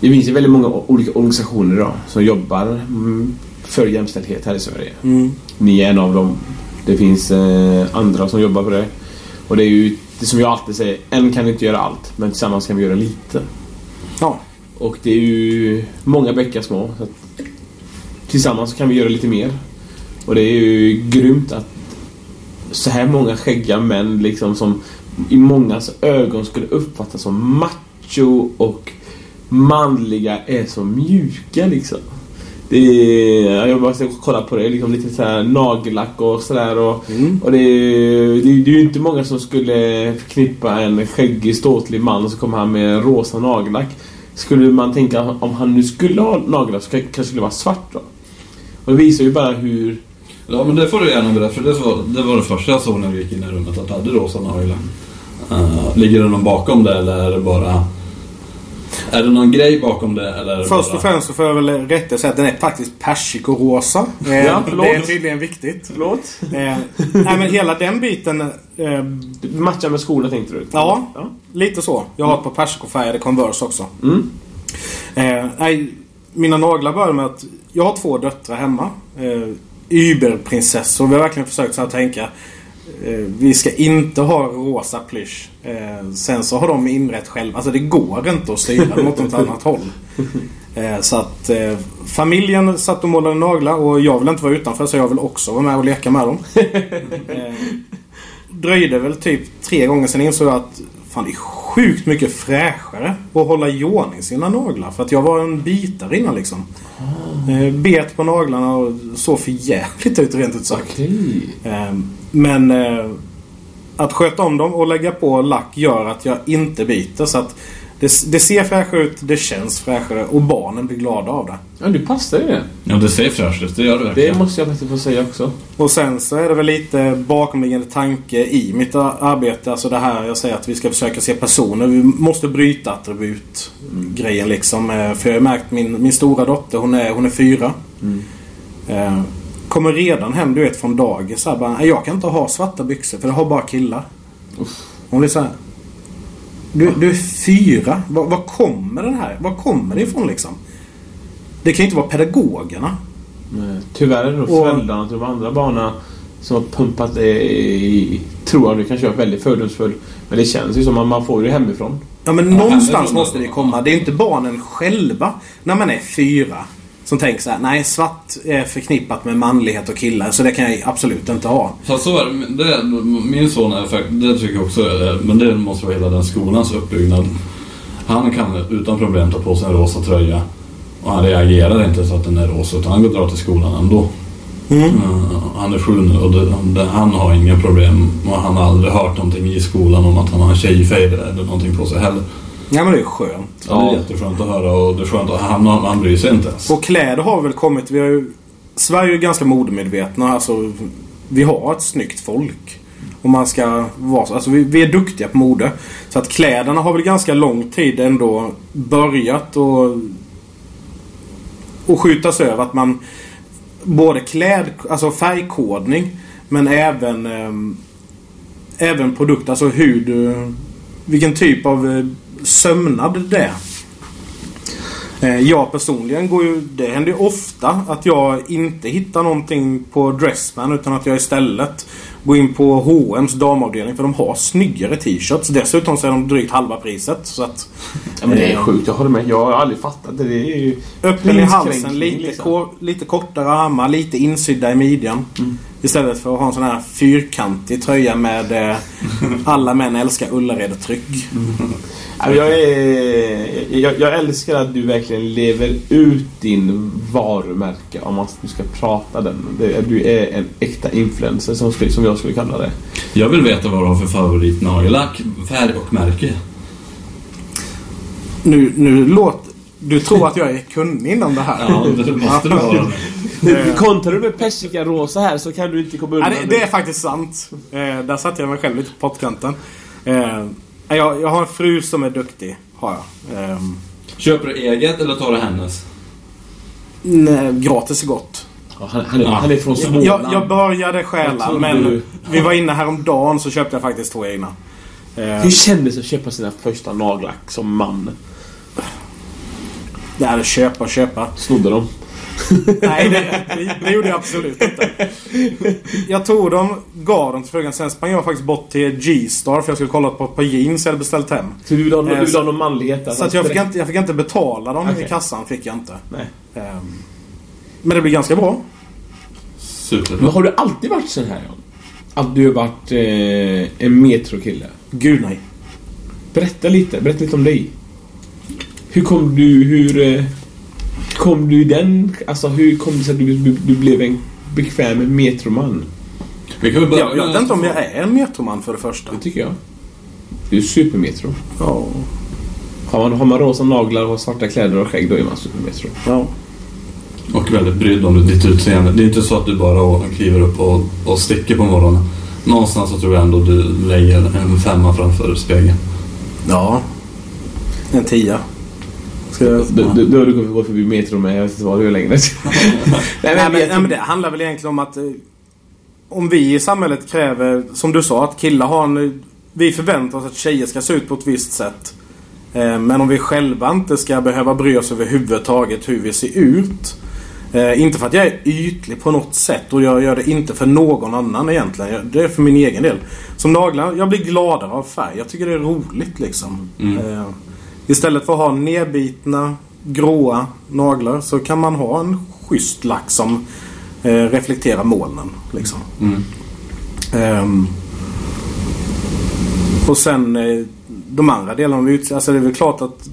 Speaker 1: Det finns ju väldigt många olika organisationer idag som jobbar mm, för jämställdhet här i Sverige.
Speaker 2: Mm.
Speaker 1: Ni är en av dem. Det finns eh, andra som jobbar på det. Och det är ju det som jag alltid säger, en kan inte göra allt, men tillsammans kan vi göra lite.
Speaker 2: Ja.
Speaker 1: Och det är ju många bäckar små. Så tillsammans kan vi göra lite mer. Och det är ju grymt att så här många skäggiga män liksom som i mångas ögon skulle uppfattas som macho och manliga är så mjuka liksom. Det är, jag bara kolla på det, liksom lite så här nagellack och sådär. Och,
Speaker 2: Mm.
Speaker 1: och det, är, det, är- det är ju inte många som skulle förknippa en skäggig ståtlig man och så kommer han med rosa nagellack. Skulle man tänka om han nu skulle ha nagellack så kanske det skulle vara svart då. Och det visar ju bara hur...
Speaker 3: Ja men det får du gärna berätta för det var, det var det första jag såg när vi gick in i rummet att du hade rosa naglar. Uh, ligger det någon bakom det eller är det bara... Är det någon grej bakom det? Eller
Speaker 2: Först och främst så får jag väl rätta och säga att den är faktiskt persikorosa. Eh,
Speaker 1: Ja, förlåt.
Speaker 2: det är tydligen viktigt.
Speaker 1: Förlåt?
Speaker 2: Eh, nej men hela den biten. Eh,
Speaker 1: Du matchar med skorna tänkte du?
Speaker 2: Ja.
Speaker 1: ja.
Speaker 2: lite så. Jag har ett par persikofärgade Converse också.
Speaker 1: Mm.
Speaker 2: Eh, nej, mina naglar börjar med att jag har två döttrar hemma. Eh, Überprinsessor. Vi har verkligen försökt så här tänka. Eh, vi ska inte ha rosa plysch. Eh, sen så har de inrätt själva. Alltså det går inte att styra dem åt något annat håll. Eh, så att familjen satt och målade naglar och jag vill inte vara utanför så jag vill också vara med och leka med dem. dröjde väl typ tre gånger sen insåg jag att fan det är sjukt mycket fräschare att hålla i ordning sina naglar. För att jag var en bitare innan liksom. Eh, bet på naglarna och såg för jävligt ut rent ut sagt.
Speaker 1: Okej.
Speaker 2: Men eh, att sköta om dem och lägga på lack gör att jag inte biter. Så att det, det ser fräschare ut, det känns fräschare och barnen blir glada av det.
Speaker 1: Ja, du passar ju det.
Speaker 3: Ja, det ser fräscht ut. Det gör det verkligen.
Speaker 1: Det måste jag faktiskt få säga också.
Speaker 2: Och sen så är det väl lite bakomliggande tanke i mitt ar- arbete. Alltså det här jag säger att vi ska försöka se personer. Vi måste bryta attribut-grejen liksom. Eh, För jag har märkt min, min stora dotter, hon är, hon är fyra. Eh, Kommer redan hem du vet från dagis. Så här, bara, "Nej, jag kan inte ha svarta byxor för det har bara killar. Hon blir så här. Du, du är fyra. Var, var kommer den här? Var kommer det ifrån liksom? Det kan ju inte vara pedagogerna.
Speaker 1: Men Tyvärr är det nog föräldrarna till de andra barnen som har pumpat det i... Tror jag nu kanske jag är väldigt fördomsfull. Men det känns ju som att man får det hemifrån.
Speaker 2: Ja men
Speaker 3: Ja,
Speaker 2: någonstans måste det komma. Det är inte barnen själva när man är fyra som tänker så här: nej svart är förknippat med manlighet och killar så det kan jag absolut inte ha.
Speaker 3: Fast så är det, det. Min son är faktiskt, det tycker jag också är, men det måste vara hela den skolans uppbyggnad. Han kan utan problem ta på sig en rosa tröja. Och han reagerar inte så att den är rosa utan han går drar till skolan ändå.
Speaker 2: Mm.
Speaker 3: Eh, han är sju nu och det, han har inga problem. Och han har aldrig hört någonting i skolan om att han har tjejfejder eller någonting på sig heller.
Speaker 2: Ja men det är skönt.
Speaker 3: Så Det är jätteskönt att höra och det är skönt att han, han bryr sig inte ens.
Speaker 2: Och kläder har väl kommit. Vi har ju, Sverige är ganska modemedvetna. Alltså, vi har ett snyggt folk. Och man ska vara så. Alltså, vi, vi är duktiga på mode. Så att kläderna har väl ganska lång tid ändå börjat och, och skjutas över. Att man både kläd, alltså färgkodning men även ehm, även produkt, alltså hur du vilken typ av eh, sömnad det. Eh, Jag personligen går ju, det händer ju ofta att jag inte hittar någonting på Dressman utan att jag istället går in på H&M's damavdelning för de har snyggare t-shirts. Dessutom så är de drygt halva priset. Så att
Speaker 1: Ja, men det är
Speaker 2: Eh.
Speaker 1: sjukt. Jag håller med. Jag har aldrig fattat det. Det är ju...
Speaker 2: öppen i halsen, lite,
Speaker 1: liksom.
Speaker 2: ko- lite kortare armar, lite insydda i midjan. Istället för att ha en sån här fyrkantig tröja med eh, alla män älskar Ullared-tryck.
Speaker 1: Men Jag, är, jag, jag älskar att du verkligen lever ut din varumärke om man nu ska prata den. Du är en äkta influencer som, skulle- som jag skulle kalla det.
Speaker 3: Jag vill veta vad du har för favoritnagellack, färg och märke.
Speaker 2: Nu, nu låter... Du tror att jag är kunnig inom det här?
Speaker 3: Ja, det måste du vara.
Speaker 1: Kontrar du med persikarosa här så kan du inte komma
Speaker 2: Ja,
Speaker 1: undan.
Speaker 2: det, det är faktiskt sant. Eh, där satte jag mig själv lite på pottkanten. Eh, jag, jag har en fru som är duktig. Har jag. Eh,
Speaker 3: Köper du eget eller tar du hennes?
Speaker 2: nej, gratis är gott.
Speaker 1: Ja, han, han, är,
Speaker 3: Ja.
Speaker 1: han är från Småland.
Speaker 2: Jag, jag började stjäla men
Speaker 1: du-
Speaker 2: vi var inne häromdagen så köpte jag faktiskt två egna. Eh,
Speaker 1: Hur kändes det att köpa sina första nagellack som man?
Speaker 2: det är köpa och köpa.
Speaker 1: Snodde dem?
Speaker 2: Nej, det, det, det gjorde jag absolut inte. Jag tog dem, gav dem till frugan. Sen sprang jag faktiskt bort till G-Star för jag skulle kolla på ett par jeans jag hade beställt hem.
Speaker 1: Så du vill ha,
Speaker 2: Eh,
Speaker 1: du ha någon manlighet där?
Speaker 2: Så att jag, fick inte, jag fick inte betala dem
Speaker 1: Okej.
Speaker 2: i kassan. Fick jag inte.
Speaker 1: Nej.
Speaker 2: Ehm, men det blir ganska bra.
Speaker 3: Superbra.
Speaker 1: Men har du alltid varit sån här Jan? Att du har varit eh, en metrokille?
Speaker 2: Gud nej.
Speaker 1: Berätta lite, berätta lite om dig. Hur kom du, hur... Kom du i den... Alltså hur kom det sig att du, du, du blev en bekväm metroman?
Speaker 3: Vi kan väl börja
Speaker 2: Jag, jag vet inte om jag är en metroman för det första.
Speaker 1: Det tycker jag. Du är supermetro.
Speaker 2: Ja.
Speaker 1: Har man, har man rosa naglar och svarta kläder och skägg då är man supermetro.
Speaker 2: ja.
Speaker 3: Och väldigt brydd om ditt utseende. Det är inte så att du bara kliver upp och, och sticker på morgonen. Någonstans så tror jag ändå du lägger en femma framför spegeln.
Speaker 2: Ja. En tia.
Speaker 1: Då, då, då har du gått förbi Metro med. Jag vet inte vad du är längre. nej,
Speaker 2: Nej, men, nej, men det handlar väl egentligen om att eh, om vi i samhället kräver, som du sa, att killar har en... Vi förväntar oss att tjejer ska se ut på ett visst sätt. Eh, men om vi själva inte ska behöva bry oss överhuvudtaget hur vi ser ut. Eh, inte för att jag är ytlig på något sätt och jag gör det inte för någon annan egentligen. Jag- Det är för min egen del. Som naglar, jag blir gladare av färg. Jag tycker det är roligt liksom. Eh, istället för att ha nedbitna, gråa naglar så kan man ha en schysst lack som eh, reflekterar molnen. Liksom.
Speaker 3: Mm.
Speaker 2: Ehm, och sen eh, de andra delarna. Alltså det är väl klart att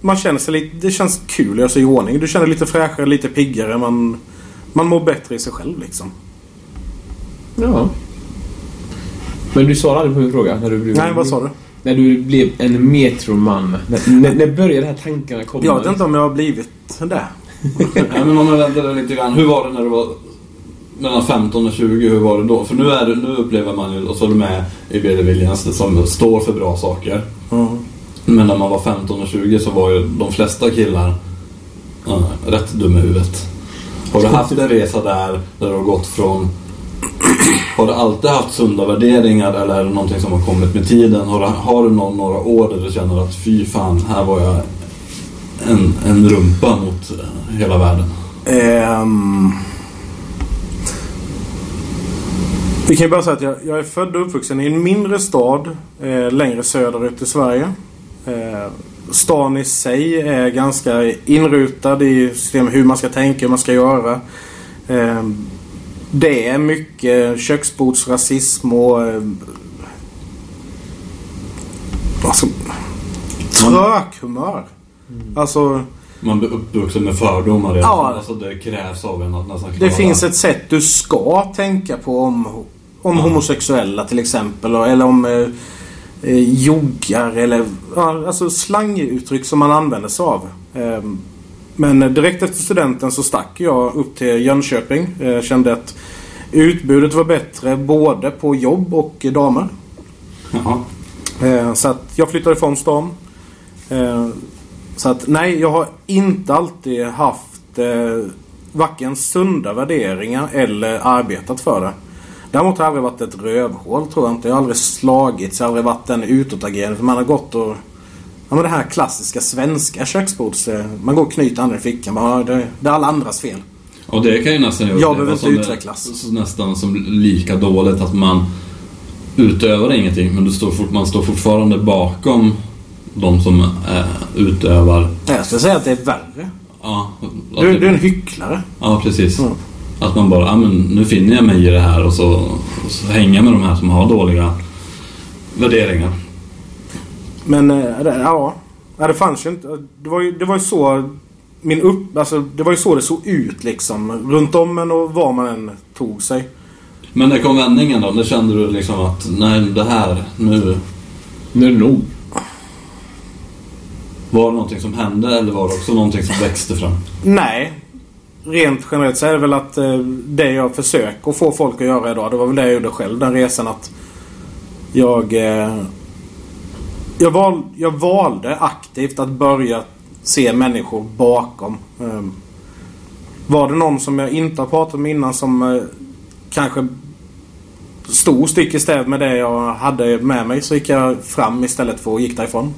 Speaker 2: man känner sig lite... Det känns kul att göra sig i ordning. Du känner dig lite fräschare, lite piggare. Man, man mår bättre i sig själv liksom.
Speaker 1: Ja. Men du svarade aldrig på min fråga. När du blev,
Speaker 2: Nej, vad sa du?
Speaker 1: När du blev en metroman. När, när, när började de här tankarna komma?
Speaker 2: Jag vet inte om jag har blivit det.
Speaker 3: Nej, men om man vänder det lite grann. Hur var det när du var mellan 15 och 20? Hur var det då? För nu, är det, nu upplever man ju, och så är du med i BD Williams som står för bra saker.
Speaker 2: Mm.
Speaker 3: Men när man var 15 och 20 så var ju de flesta killar ja, rätt dumma i huvudet. Har du haft en resa där, där du har gått från... Har du alltid haft sunda värderingar eller är det någonting som har kommit med tiden? Har du, har du någon, några år där du känner att fy fan, här var jag en, en rumpa mot eh, hela världen?
Speaker 2: Um... Vi kan ju bara säga att jag, jag är född och uppvuxen i en mindre stad eh, längre söderut i Sverige. Eh, stan i sig är ganska inrutad i hur man ska tänka, hur man ska göra. Eh, det är mycket köksbordsrasism och eh, alltså, trökhumör. Alltså
Speaker 3: Man blir uppvuxen med fördomar redan.
Speaker 2: Ja.
Speaker 3: Alltså det krävs av en att nästan
Speaker 2: Det
Speaker 3: klara.
Speaker 2: finns ett sätt du ska tänka på om, om homosexuella till exempel. Eller om eh, eh, joggar eller ja, alltså slanguttryck som man använder sig av. Eh, men eh, direkt efter studenten så stack jag upp till Jönköping. Eh, kände att utbudet var bättre både på jobb och damer.
Speaker 3: Jaha.
Speaker 2: Eh, Så att jag flyttade ifrån stan. Så att nej, jag har inte alltid haft varken sunda värderingar eller arbetat för det. Däremot har jag aldrig varit ett rövhål tror jag inte. Jag har aldrig slagits. Jag har aldrig varit en utåtagerande. För Man har gått och... Ja men det här klassiska svenska köksbords... eh, Man går och knyter handen i fickan. Bara, ja, det, det är alla andras fel.
Speaker 3: Och det kan ju nästan
Speaker 2: Jag
Speaker 3: upplevas
Speaker 2: behöver inte utvecklas.
Speaker 3: så nästan som lika dåligt att man utövar ingenting men du står fort, man står fortfarande bakom de som eh, utövar.
Speaker 2: Jag skulle säga att det är värre.
Speaker 3: Ja,
Speaker 2: Du,
Speaker 3: det-
Speaker 2: du är en hycklare.
Speaker 3: ja precis.
Speaker 2: Mm.
Speaker 3: Att man bara, ja men nu finner jag mig i det här och så, och så hänga med de här som har dåliga värderingar.
Speaker 2: Men eh, ja. Det fanns ju inte. Det var ju, det var ju så min upp... Alltså det var ju så det såg ut liksom. Runt om en och var man än tog sig.
Speaker 3: Men när kom vändningen då? När kände du liksom att, nej det här, nu...
Speaker 1: Nu är det nog.
Speaker 3: Var det någonting som hände eller var det också någonting som växte fram?
Speaker 2: Nej. Rent generellt så är det väl att eh, det jag försöker få folk att göra idag. Det var väl det jag gjorde själv. Den resan att jag... Eh, jag, val, jag valde aktivt att börja se människor bakom. Ehm, var det någon som jag inte har pratat med innan som eh, kanske stod stick i stäv med det jag hade med mig så gick jag fram istället för att gick därifrån.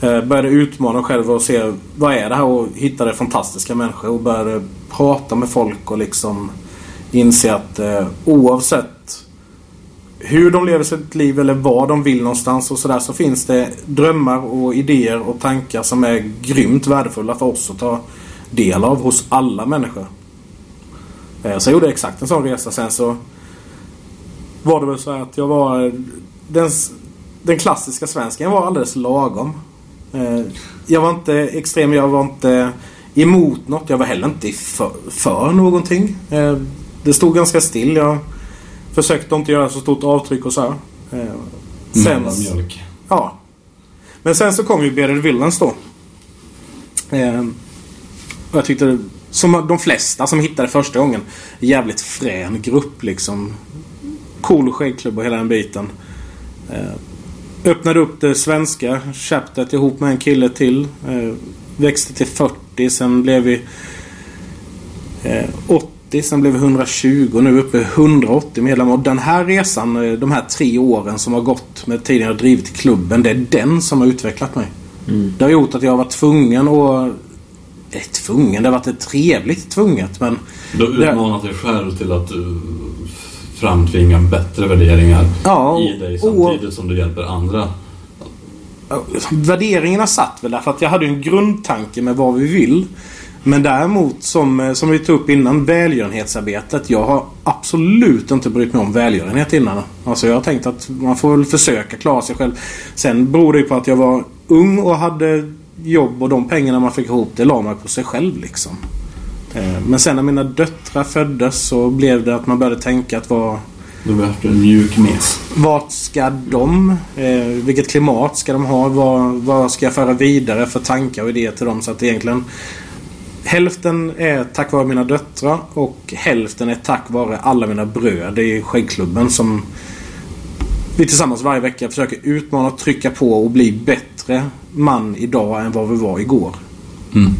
Speaker 2: Eh, började utmana själv och se vad är det här och hittade fantastiska människor och började prata med folk och liksom inse att eh, oavsett hur de lever sitt liv eller var de vill någonstans och sådär så finns det drömmar och idéer och tankar som är grymt värdefulla för oss att ta del av hos alla människor. Eh, så jag gjorde exakt en sån resa. Sen så var det väl så här att jag var eh, den, den klassiska svensken. Jag var alldeles lagom. Eh, jag var inte extrem, jag var inte emot något. Jag var heller inte för, för någonting. Det stod ganska still. Jag försökte inte göra så stort avtryck och så här. Eh, sen,
Speaker 3: mjölk.
Speaker 2: Ja. Men sen så kom ju Bearded Villains då. Eh, och jag tyckte, som de flesta som hittade första gången, jävligt frän grupp liksom. Cool skäggklubb och hela den biten. Eh, öppnade upp det svenska chaptret ihop med en kille till. växte till 40, sen blev vi 80 90, sen blev vi 120 och nu är vi uppe i 180 medlemmar. Och den här resan, eh, de här tre åren som har gått med tiden jag har drivit klubben, det är den som har utvecklat mig. Mm. Det har gjort att jag har varit tvungen att är tvungen. Det har varit ett trevligt tvunget men...
Speaker 3: Du har utmanat dig själv till att eh, framtvinga bättre värderingar
Speaker 2: ja, och,
Speaker 3: i dig samtidigt och, som du hjälper andra.
Speaker 2: Värderingarna satt väl därför att jag hade en grundtanke med vad vi vill. Men däremot som, eh, som vi tog upp innan, välgörenhetsarbetet. Jag har absolut inte brytt mig om välgörenhet innan. Alltså jag har tänkt att man får väl försöka klara sig själv. Sen beror det ju på att jag var ung och hade jobb och de pengarna man fick ihop det la man på sig själv liksom. Eh, Men sen när mina döttrar föddes så blev det att man började tänka att vad,
Speaker 3: Du behöver en mjuk mes.
Speaker 2: vart ska de? Eh, vilket klimat ska de ha? Vad, vad ska jag föra vidare för tankar och idéer till dem? Så att egentligen Hälften är tack vare mina döttrar och hälften är tack vare alla mina bröder i skäggklubben som vi tillsammans varje vecka försöker utmana, trycka på och bli bättre man idag än vad vi var igår.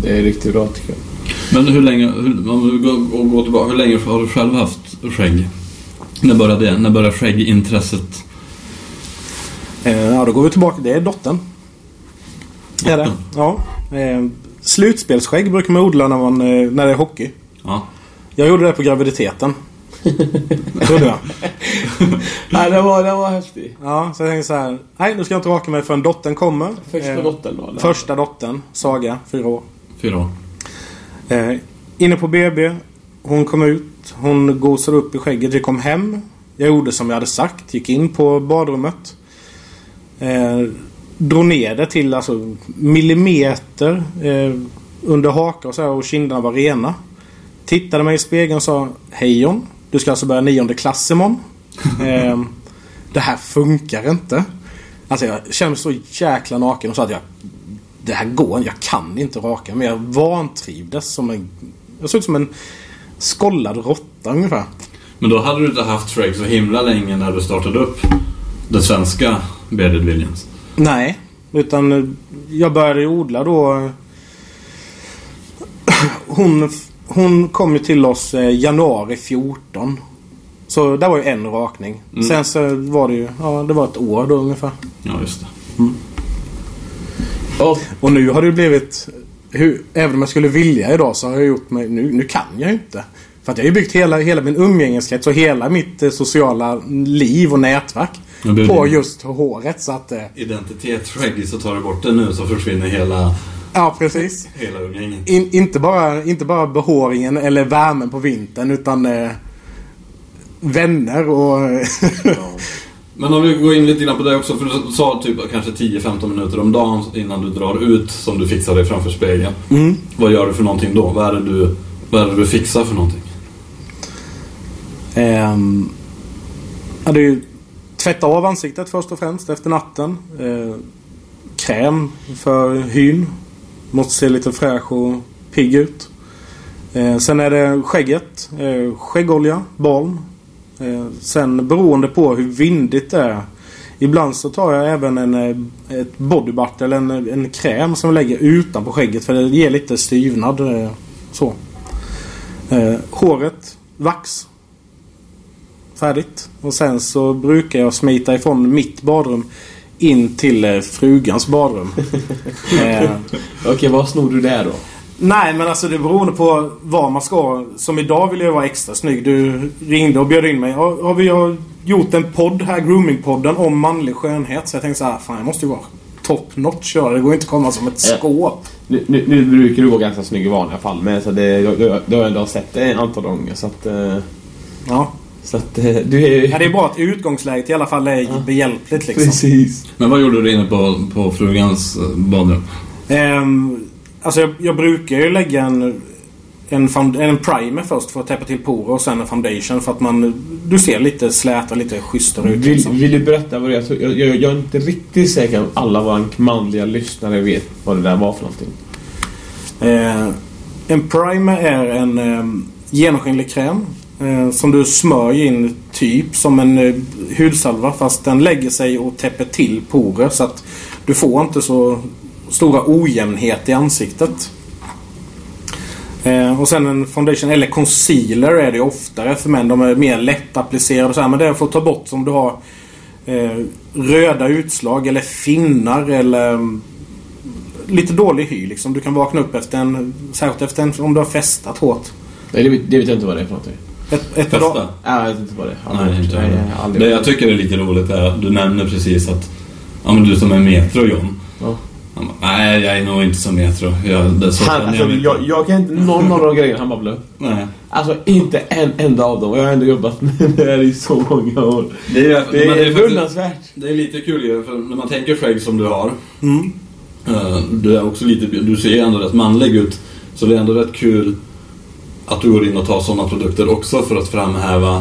Speaker 1: Det är riktigt bra tycker jag.
Speaker 3: Men hur länge, hur, om du går, går tillbaka, hur länge har du själv haft skägg? När började det? När började skäggintresset?
Speaker 2: Eh, ja, då går vi tillbaka. Det är dottern. Det är det. Ja. Eh, slutspelsskägg brukar man odla när, man, eh, när det är hockey.
Speaker 3: Ja.
Speaker 2: Jag gjorde det på graviditeten. Trodde jag.
Speaker 1: Nej, den var, den var häftig.
Speaker 2: Ja, så jag tänkte så här. Nej, nu ska jag inte raka mig förrän dottern kommer.
Speaker 1: Första
Speaker 2: Eh,
Speaker 1: dottern då? eller?
Speaker 2: Första dottern, Saga, fyra år.
Speaker 3: Fyra år.
Speaker 2: Eh, inne på BB. Hon kom ut. Hon gosade upp i skägget. Vi kom hem. Jag gjorde som jag hade sagt. Gick in på badrummet. Eh, drog ner det till alltså millimeter eh, under haka och så här, och kinderna var rena. Tittade mig i spegeln och sa Hej John. Du ska alltså börja nionde klass imorgon. eh, det här funkar inte. Alltså jag kände mig så jäkla naken och sa att jag det här går inte. Jag kan inte raka mig. Jag vantrivdes som en... Jag såg ut som en skollad råtta ungefär.
Speaker 3: Men då hade du inte haft skägg så himla länge när du startade upp den svenska Bearded Williams.
Speaker 2: Nej, utan jag började odla då. Hon, hon kom ju till oss eh, januari 14. Så det var ju en rakning.
Speaker 3: Mm.
Speaker 2: Sen så var det ju, ja det var ett år då ungefär.
Speaker 3: Ja, just det.
Speaker 1: Ja,
Speaker 2: Och nu har det ju blivit... Hur, även om jag skulle vilja idag så har jag gjort mig... Nu, nu kan jag ju inte. För att jag har ju byggt hela, hela min umgängeskrets och hela mitt eh, sociala liv och nätverk
Speaker 3: Ja,
Speaker 2: på just håret. Så att... Eh,
Speaker 3: Identitetsskägg, så tar du bort det nu så försvinner hela,
Speaker 2: ja, precis.
Speaker 3: hela umgänget.
Speaker 2: In, inte, bara, inte bara behåringen eller värmen på vintern utan eh, vänner och...
Speaker 3: Men om vi går in lite grann på det också, för du sa typ kanske 10-15 minuter om dagen innan du drar ut som du fixar dig framför spegeln.
Speaker 2: mm.
Speaker 3: Vad gör du för någonting då? Vad är det du, vad är det du fixar för någonting?
Speaker 2: Ehm, hade ju tvätta av ansiktet först och främst efter natten. Eh, kräm för hyn. Måste se lite fräsch och pigg ut. Eh, sen är det skägget. Eh, skäggolja, balm. Eh, sen beroende på hur vindigt det är. Ibland så tar jag även en, eh, ett body butter eller en, en kräm som jag lägger utanpå skägget för det ger lite styvnad. Eh, så. Eh, håret, vax färdigt. Och sen så brukar jag smita ifrån mitt badrum in till eh, frugans badrum. eh,
Speaker 1: Okej, vad snor du där då?
Speaker 2: nej men alltså det beror på vad man ska. Som idag vill jag vara extra snygg. Du ringde och bjöd in mig. Har, har vi gjort en podd här, Groomingpodden, om manlig skönhet. Så jag tänkte så här, fan jag måste ju vara top notch. Ja. Det går inte att komma som ett
Speaker 1: Ja.
Speaker 2: skåp.
Speaker 1: Nu, nu, nu brukar du vara ganska snygg i vanliga fall men så det, jag, jag har ändå sett det en antal gånger så att... eh,
Speaker 2: Ja.
Speaker 1: Så att eh, du är
Speaker 2: ja, det är bra att utgångsläget i alla fall är behjälpligt liksom.
Speaker 1: Precis.
Speaker 3: Men vad gjorde du inne på, på frugans eh, badrum?
Speaker 2: Ehm, alltså jag, jag brukar ju lägga en, en, en primer först för att täppa till porer och sen en foundation för att man... Du ser lite släta, lite schysstare ut.
Speaker 1: Vill,
Speaker 2: Liksom.
Speaker 1: vill du berätta vad det är? Jag, jag, jag är inte riktigt säker om alla våra manliga lyssnare vet vad det där var för någonting.
Speaker 2: Eh, en primer är en eh, genomskinlig kräm Eh, som du smörjer in typ som en eh, hudsalva fast den lägger sig och täpper till porer så att du får inte så stora ojämnhet i ansiktet. Eh, och sen en foundation, eller concealer är det oftare för män. De är mer lättapplicerade och så här. Men det är för att ta bort om du har eh, röda utslag eller finnar eller mm, lite dålig hy liksom. Du kan vakna upp efter en, särskilt efter en, om du har festat hårt.
Speaker 1: Nej, det vet, det vet jag inte vad det är för någonting.
Speaker 2: Ett, ett
Speaker 3: Festa?
Speaker 2: dag-
Speaker 1: Ja, jag vet inte vad det är.
Speaker 3: Nej, inte
Speaker 1: Nej,
Speaker 3: jag. Det jag tycker är lite roligt är att du nämner precis att ja, men du som är metro John.
Speaker 1: Ja.
Speaker 3: Han bara, Nej, jag är nog inte så metro. Jag, det, så
Speaker 1: Han, alltså,
Speaker 3: mig inte."
Speaker 1: jag, jag kan inte någon av de grejerna han babblar.
Speaker 3: Nej.
Speaker 1: Alltså inte en enda av dem. Och jag har ändå jobbat med det här i så många år.
Speaker 3: Det är,
Speaker 1: Det är,
Speaker 3: det är, faktiskt,
Speaker 1: beundransvärt.
Speaker 3: det är lite kul ju, för när man tänker skägg som du har.
Speaker 2: Mm.
Speaker 3: eh, Du är också lite, du ser ju ändå rätt manlig ut. Så det är ändå rätt kul att du går in och tar sådana produkter också för att framhäva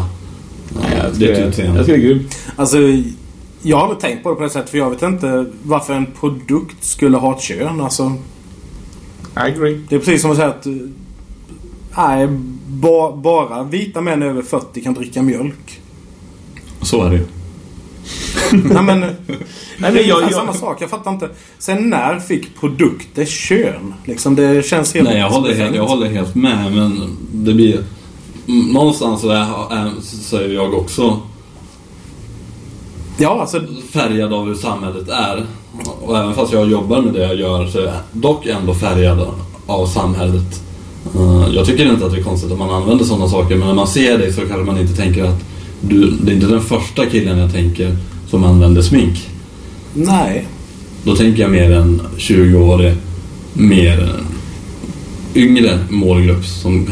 Speaker 3: eh, ditt
Speaker 1: tycker, jag
Speaker 3: utseende.
Speaker 1: tycker det är grymt.
Speaker 2: Alltså, jag har aldrig tänkt på det på det sättet för jag vet inte varför en produkt skulle ha ett kön. Alltså,
Speaker 1: I agree.
Speaker 2: det är precis som att säga att nej, ba, bara vita män över 40 kan dricka mjölk.
Speaker 3: Så är det ju.
Speaker 2: nej men,
Speaker 1: Nej,
Speaker 2: det är
Speaker 1: men jag,
Speaker 2: jag, samma sak. Jag fattar inte. Sen när fick produkter kön? Liksom, det känns helt...
Speaker 3: Nej, jag håller, helt, jag håller helt med, men det blir... Någonstans så, är, så är jag också
Speaker 2: Ja, alltså.
Speaker 3: färgad av hur samhället är. Och även fast jag jobbar med det jag gör så är jag dock ändå färgad av samhället. Eh, Jag tycker inte att det är konstigt att man använder sådana saker, men när man ser dig så kanske man inte tänker att du, det är inte den första killen jag tänker som använder smink.
Speaker 2: Nej.
Speaker 3: Då tänker jag mer en 20-årig, mer yngre målgrupp som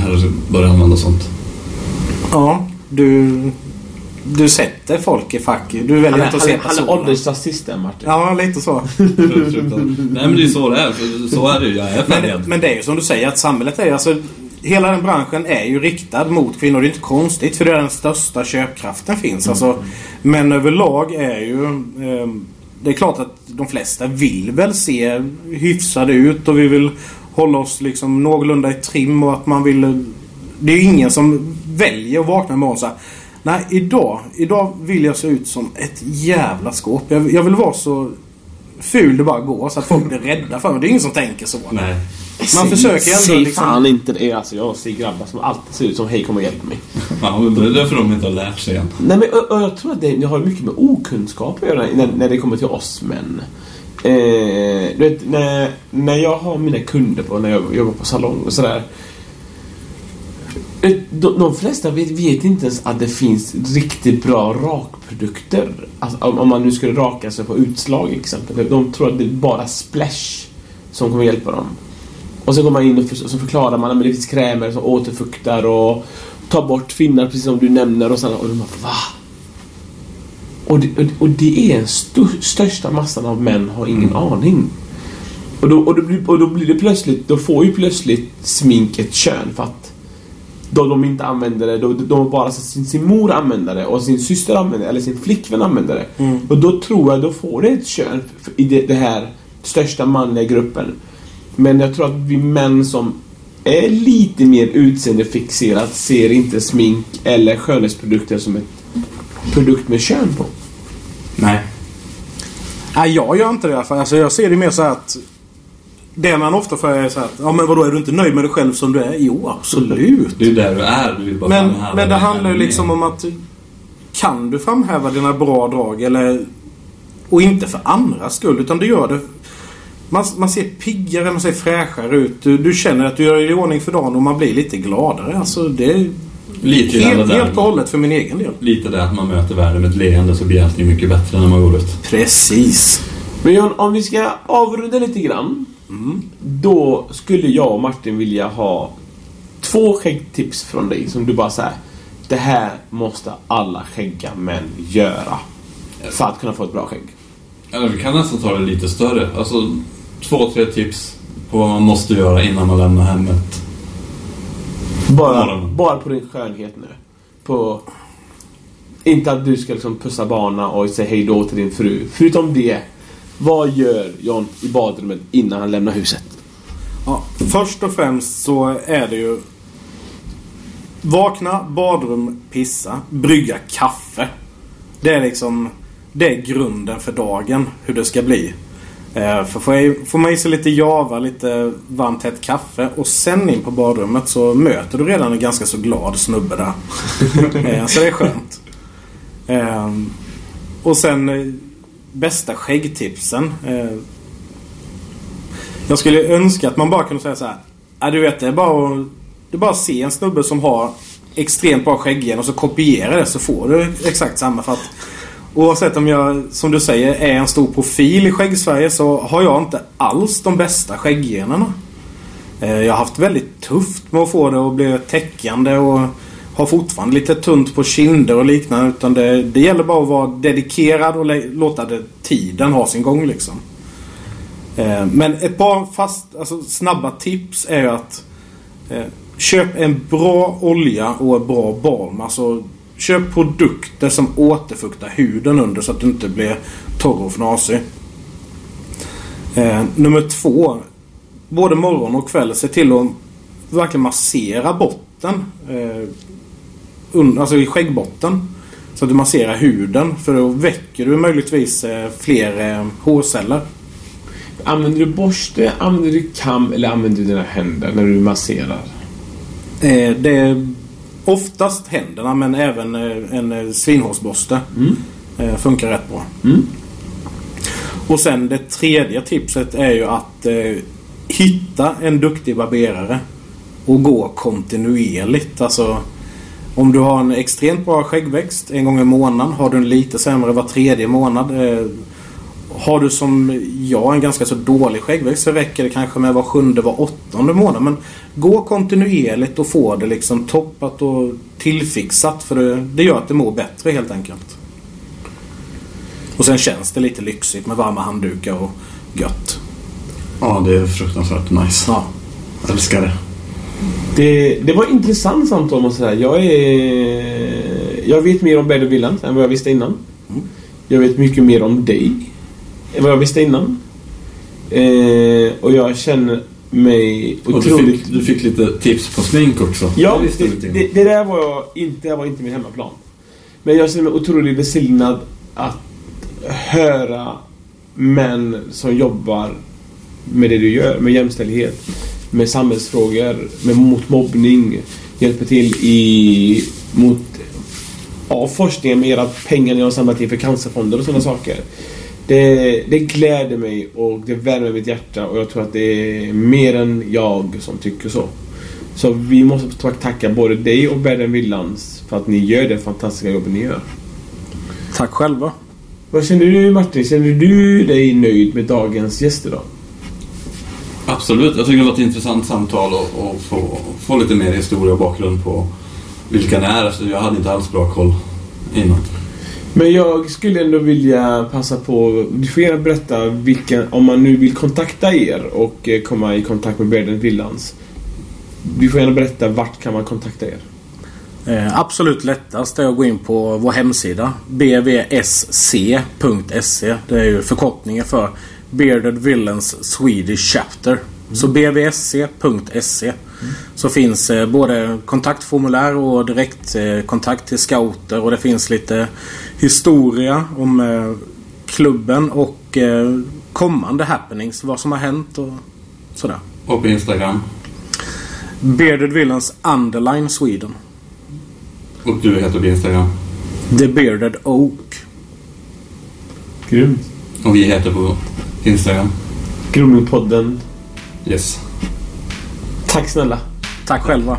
Speaker 3: börjar använda sånt.
Speaker 2: Ja, du... Du sätter folk i fack. Du väljer
Speaker 1: han, är,
Speaker 2: inte att
Speaker 1: han,
Speaker 2: se
Speaker 1: är, han är
Speaker 2: personerna.
Speaker 1: åldersrasist där Martin.
Speaker 2: Ja, lite så.
Speaker 3: Nej men det är så det är, för så är det ju. Jag är
Speaker 2: Men, men det är ju som du säger att samhället är alltså Hela den branschen är ju riktad mot kvinnor. Det är inte konstigt för det är den största köpkraften finns. Alltså, men överlag är ju... ehm, det är klart att de flesta vill väl se hyfsade ut och vi vill hålla oss liksom någorlunda i trim och att man vill... Det är ju ingen som väljer att vakna imorgon och säga Nej, idag, idag vill jag se ut som ett jävla skåp. Jag, jag vill vara så ful det bara går så att folk blir rädda för mig. Det är ingen som tänker så.
Speaker 3: Nej.
Speaker 2: Man försöker ändå
Speaker 1: Säg
Speaker 2: liksom-
Speaker 1: fan inte det. Alltså, jag ser grabbar som alltid ser ut som hej kom och hjälp mig.
Speaker 3: Ja, men det är därför de inte har lärt sig än.
Speaker 1: Nej, men, och, och jag tror att det, det har mycket med okunskap att göra när, när det kommer till oss män. Eh, du vet, när, när jag har mina kunder på, när jag jobbar på salong och sådär. Eh, De, de flesta vet, vet inte ens att det finns riktigt bra rakprodukter. Alltså, om, om man nu skulle raka sig på utslag exempel. De tror att det är bara splash som kommer hjälpa dem. Och så går man in och för, så förklarar man att det finns krämer som återfuktar och tar bort finnar precis som du nämner och sen och de bara va? Och det, och, och det är en stu, största massan av män har ingen aning. Och då, och, då blir, och då blir det plötsligt, då får ju plötsligt smink ett kön för att då de inte använder det, då de bara sett sin, sin mor använda det och sin syster använder det, eller sin flickvän använder det.
Speaker 2: Mm.
Speaker 1: Och då tror jag, då får det ett kön i det, det här största manliga gruppen. Men jag tror att vi män som är lite mer utseendefixerat ser inte smink eller skönhetsprodukter som ett produkt med kön på.
Speaker 3: Nej.
Speaker 2: Nej, jag gör inte det i alla fall. Alltså, jag ser det mer så att... Det man ofta får är så här att, ja men vadå är du inte nöjd med dig själv som du är? Jo, absolut.
Speaker 3: Det är där du är. Du vill bara
Speaker 2: Men, men det handlar ju liksom om att... Kan du framhäva dina bra drag eller... Och inte för andras skull utan du gör det... Man, man ser piggare, man ser fräschare ut. Du, du känner att du gör dig i ordning för dagen och man blir lite gladare. Alltså det är
Speaker 3: Lite
Speaker 2: helt, helt och hållet för min egen del.
Speaker 3: Lite det att man möter världen med ett leende så blir allting mycket bättre när man går ut.
Speaker 2: Precis.
Speaker 1: Men John, om vi ska avrunda lite grann. Då skulle jag och Martin vilja ha två skäggtips från dig som du bara säger. Det här måste alla skäggiga män göra. För att kunna få ett bra skägg.
Speaker 3: Eller vi kan nästan ta det lite större. Alltså två, tre tips på vad man måste göra innan man lämnar hemmet.
Speaker 1: Bara, bara på din skönhet nu. På... Inte att du ska liksom pussa barna och säga hej då till din fru. Förutom det. Vad gör John i badrummet innan han lämnar huset?
Speaker 2: Ja, först och främst så är det ju Vakna, badrum, pissa, brygga kaffe. Det är liksom Det är grunden för dagen hur det ska bli. Eh, för får, jag, får man i sig lite java, lite varmt hett kaffe och sen in på badrummet så möter du redan en ganska så glad snubbe där. eh, så det är skönt. Eh, och sen bästa skäggtipsen. Jag skulle önska att man bara kunde säga så här. Ja, du vet, det är bara att, det bara att se en snubbe som har extremt bra skägggen och så kopiera det så får du exakt samma. För att Oavsett om jag, som du säger, är en stor profil i Skäggsverige så har jag inte alls de bästa skägggenerna. Eh, jag har haft väldigt tufft med att få det att bli täckande och har fortfarande lite tunt på kinder och liknande. Utan det, det gäller bara att vara dedikerad och låta det, tiden ha sin gång liksom. Eh, men ett par fast, alltså snabba tips är att eh, köp en bra olja och en bra balm. Alltså Köp produkter som återfuktar huden under så att du inte blir torr och fnasig. Eh, nummer två. Både morgon och kväll se till att verkligen massera botten. Eh, un, alltså i skäggbotten. Så att du masserar huden. För då väcker du möjligtvis eh, fler eh, hårceller.
Speaker 1: Använder du borste, använder du kam eller använder du dina händer när du masserar?
Speaker 2: Eh, det Oftast händerna men även eh, en eh, svinhårsborste. Mm. Eh, funkar rätt bra. Mm. Och sen det tredje tipset är ju att eh, hitta en duktig barberare. Och gå kontinuerligt. Alltså om du har en extremt bra skäggväxt en gång i månaden. Har du en lite sämre var tredje månad. Eh, har du som jag en ganska så dålig skäggväxt så räcker det kanske med var sjunde, var åttonde månad. Men gå kontinuerligt och få det liksom toppat och tillfixat. För det, det gör att det mår bättre helt enkelt. Och sen känns det lite lyxigt med varma handdukar och gött.
Speaker 3: Ja, det är fruktansvärt nice. Ja. Jag älskar det.
Speaker 1: Det, det var intressant samtal måste jag säga. Jag, är, jag vet mer om Bed Villan än vad jag visste innan. Mm. Jag vet mycket mer om dig vad jag visste innan. Eh, och jag känner mig
Speaker 3: otroligt... Och du, fick, du fick lite tips på smink också.
Speaker 1: Ja, det, det, det, där var jag inte, var inte min hemmaplan. Men jag känner mig otroligt välsignad att höra män som jobbar med det du gör, med jämställdhet, med samhällsfrågor, med, mot mobbning, hjälper till i mot ja, forskningen med era pengar ni har samlat in för cancerfonder och sådana saker. Det, det gläder mig och det värmer mitt hjärta och jag tror att det är mer än jag som tycker så. Så vi måste tacka både dig och Berden Villans för att ni gör det fantastiska jobbet ni gör.
Speaker 2: Tack själva.
Speaker 1: Vad känner du Martin? Känner du dig nöjd med dagens gäster då?
Speaker 3: Absolut. Jag tycker det var ett intressant samtal och, och få, få lite mer historia och bakgrund på vilka ni är. Jag hade inte alls bra koll innan.
Speaker 1: Men jag skulle ändå vilja passa på, du får gärna berätta vilken, om man nu vill kontakta er och eh, komma i kontakt med Berden Villans. Du får gärna berätta vart kan man kontakta er?
Speaker 2: Eh, absolut lättast är att gå in på vår hemsida bvsc.se. Det är ju förkortningen för Bearded Villains Swedish Chapter. Mm. Så bvsc.se. Mm. Så finns eh, både kontaktformulär och direktkontakt eh, till scouter och det finns lite historia om eh, klubben och eh, kommande happenings. Vad som har hänt och sådär.
Speaker 3: Och på Instagram?
Speaker 2: Bearded Villains Underline Sweden.
Speaker 3: Och du heter på Instagram?
Speaker 2: The Bearded Oak.
Speaker 1: Grymt.
Speaker 3: Och vi heter på Instagram?
Speaker 1: Groomingpodden.
Speaker 3: Yes.
Speaker 1: Tack snälla.
Speaker 2: Tack själva.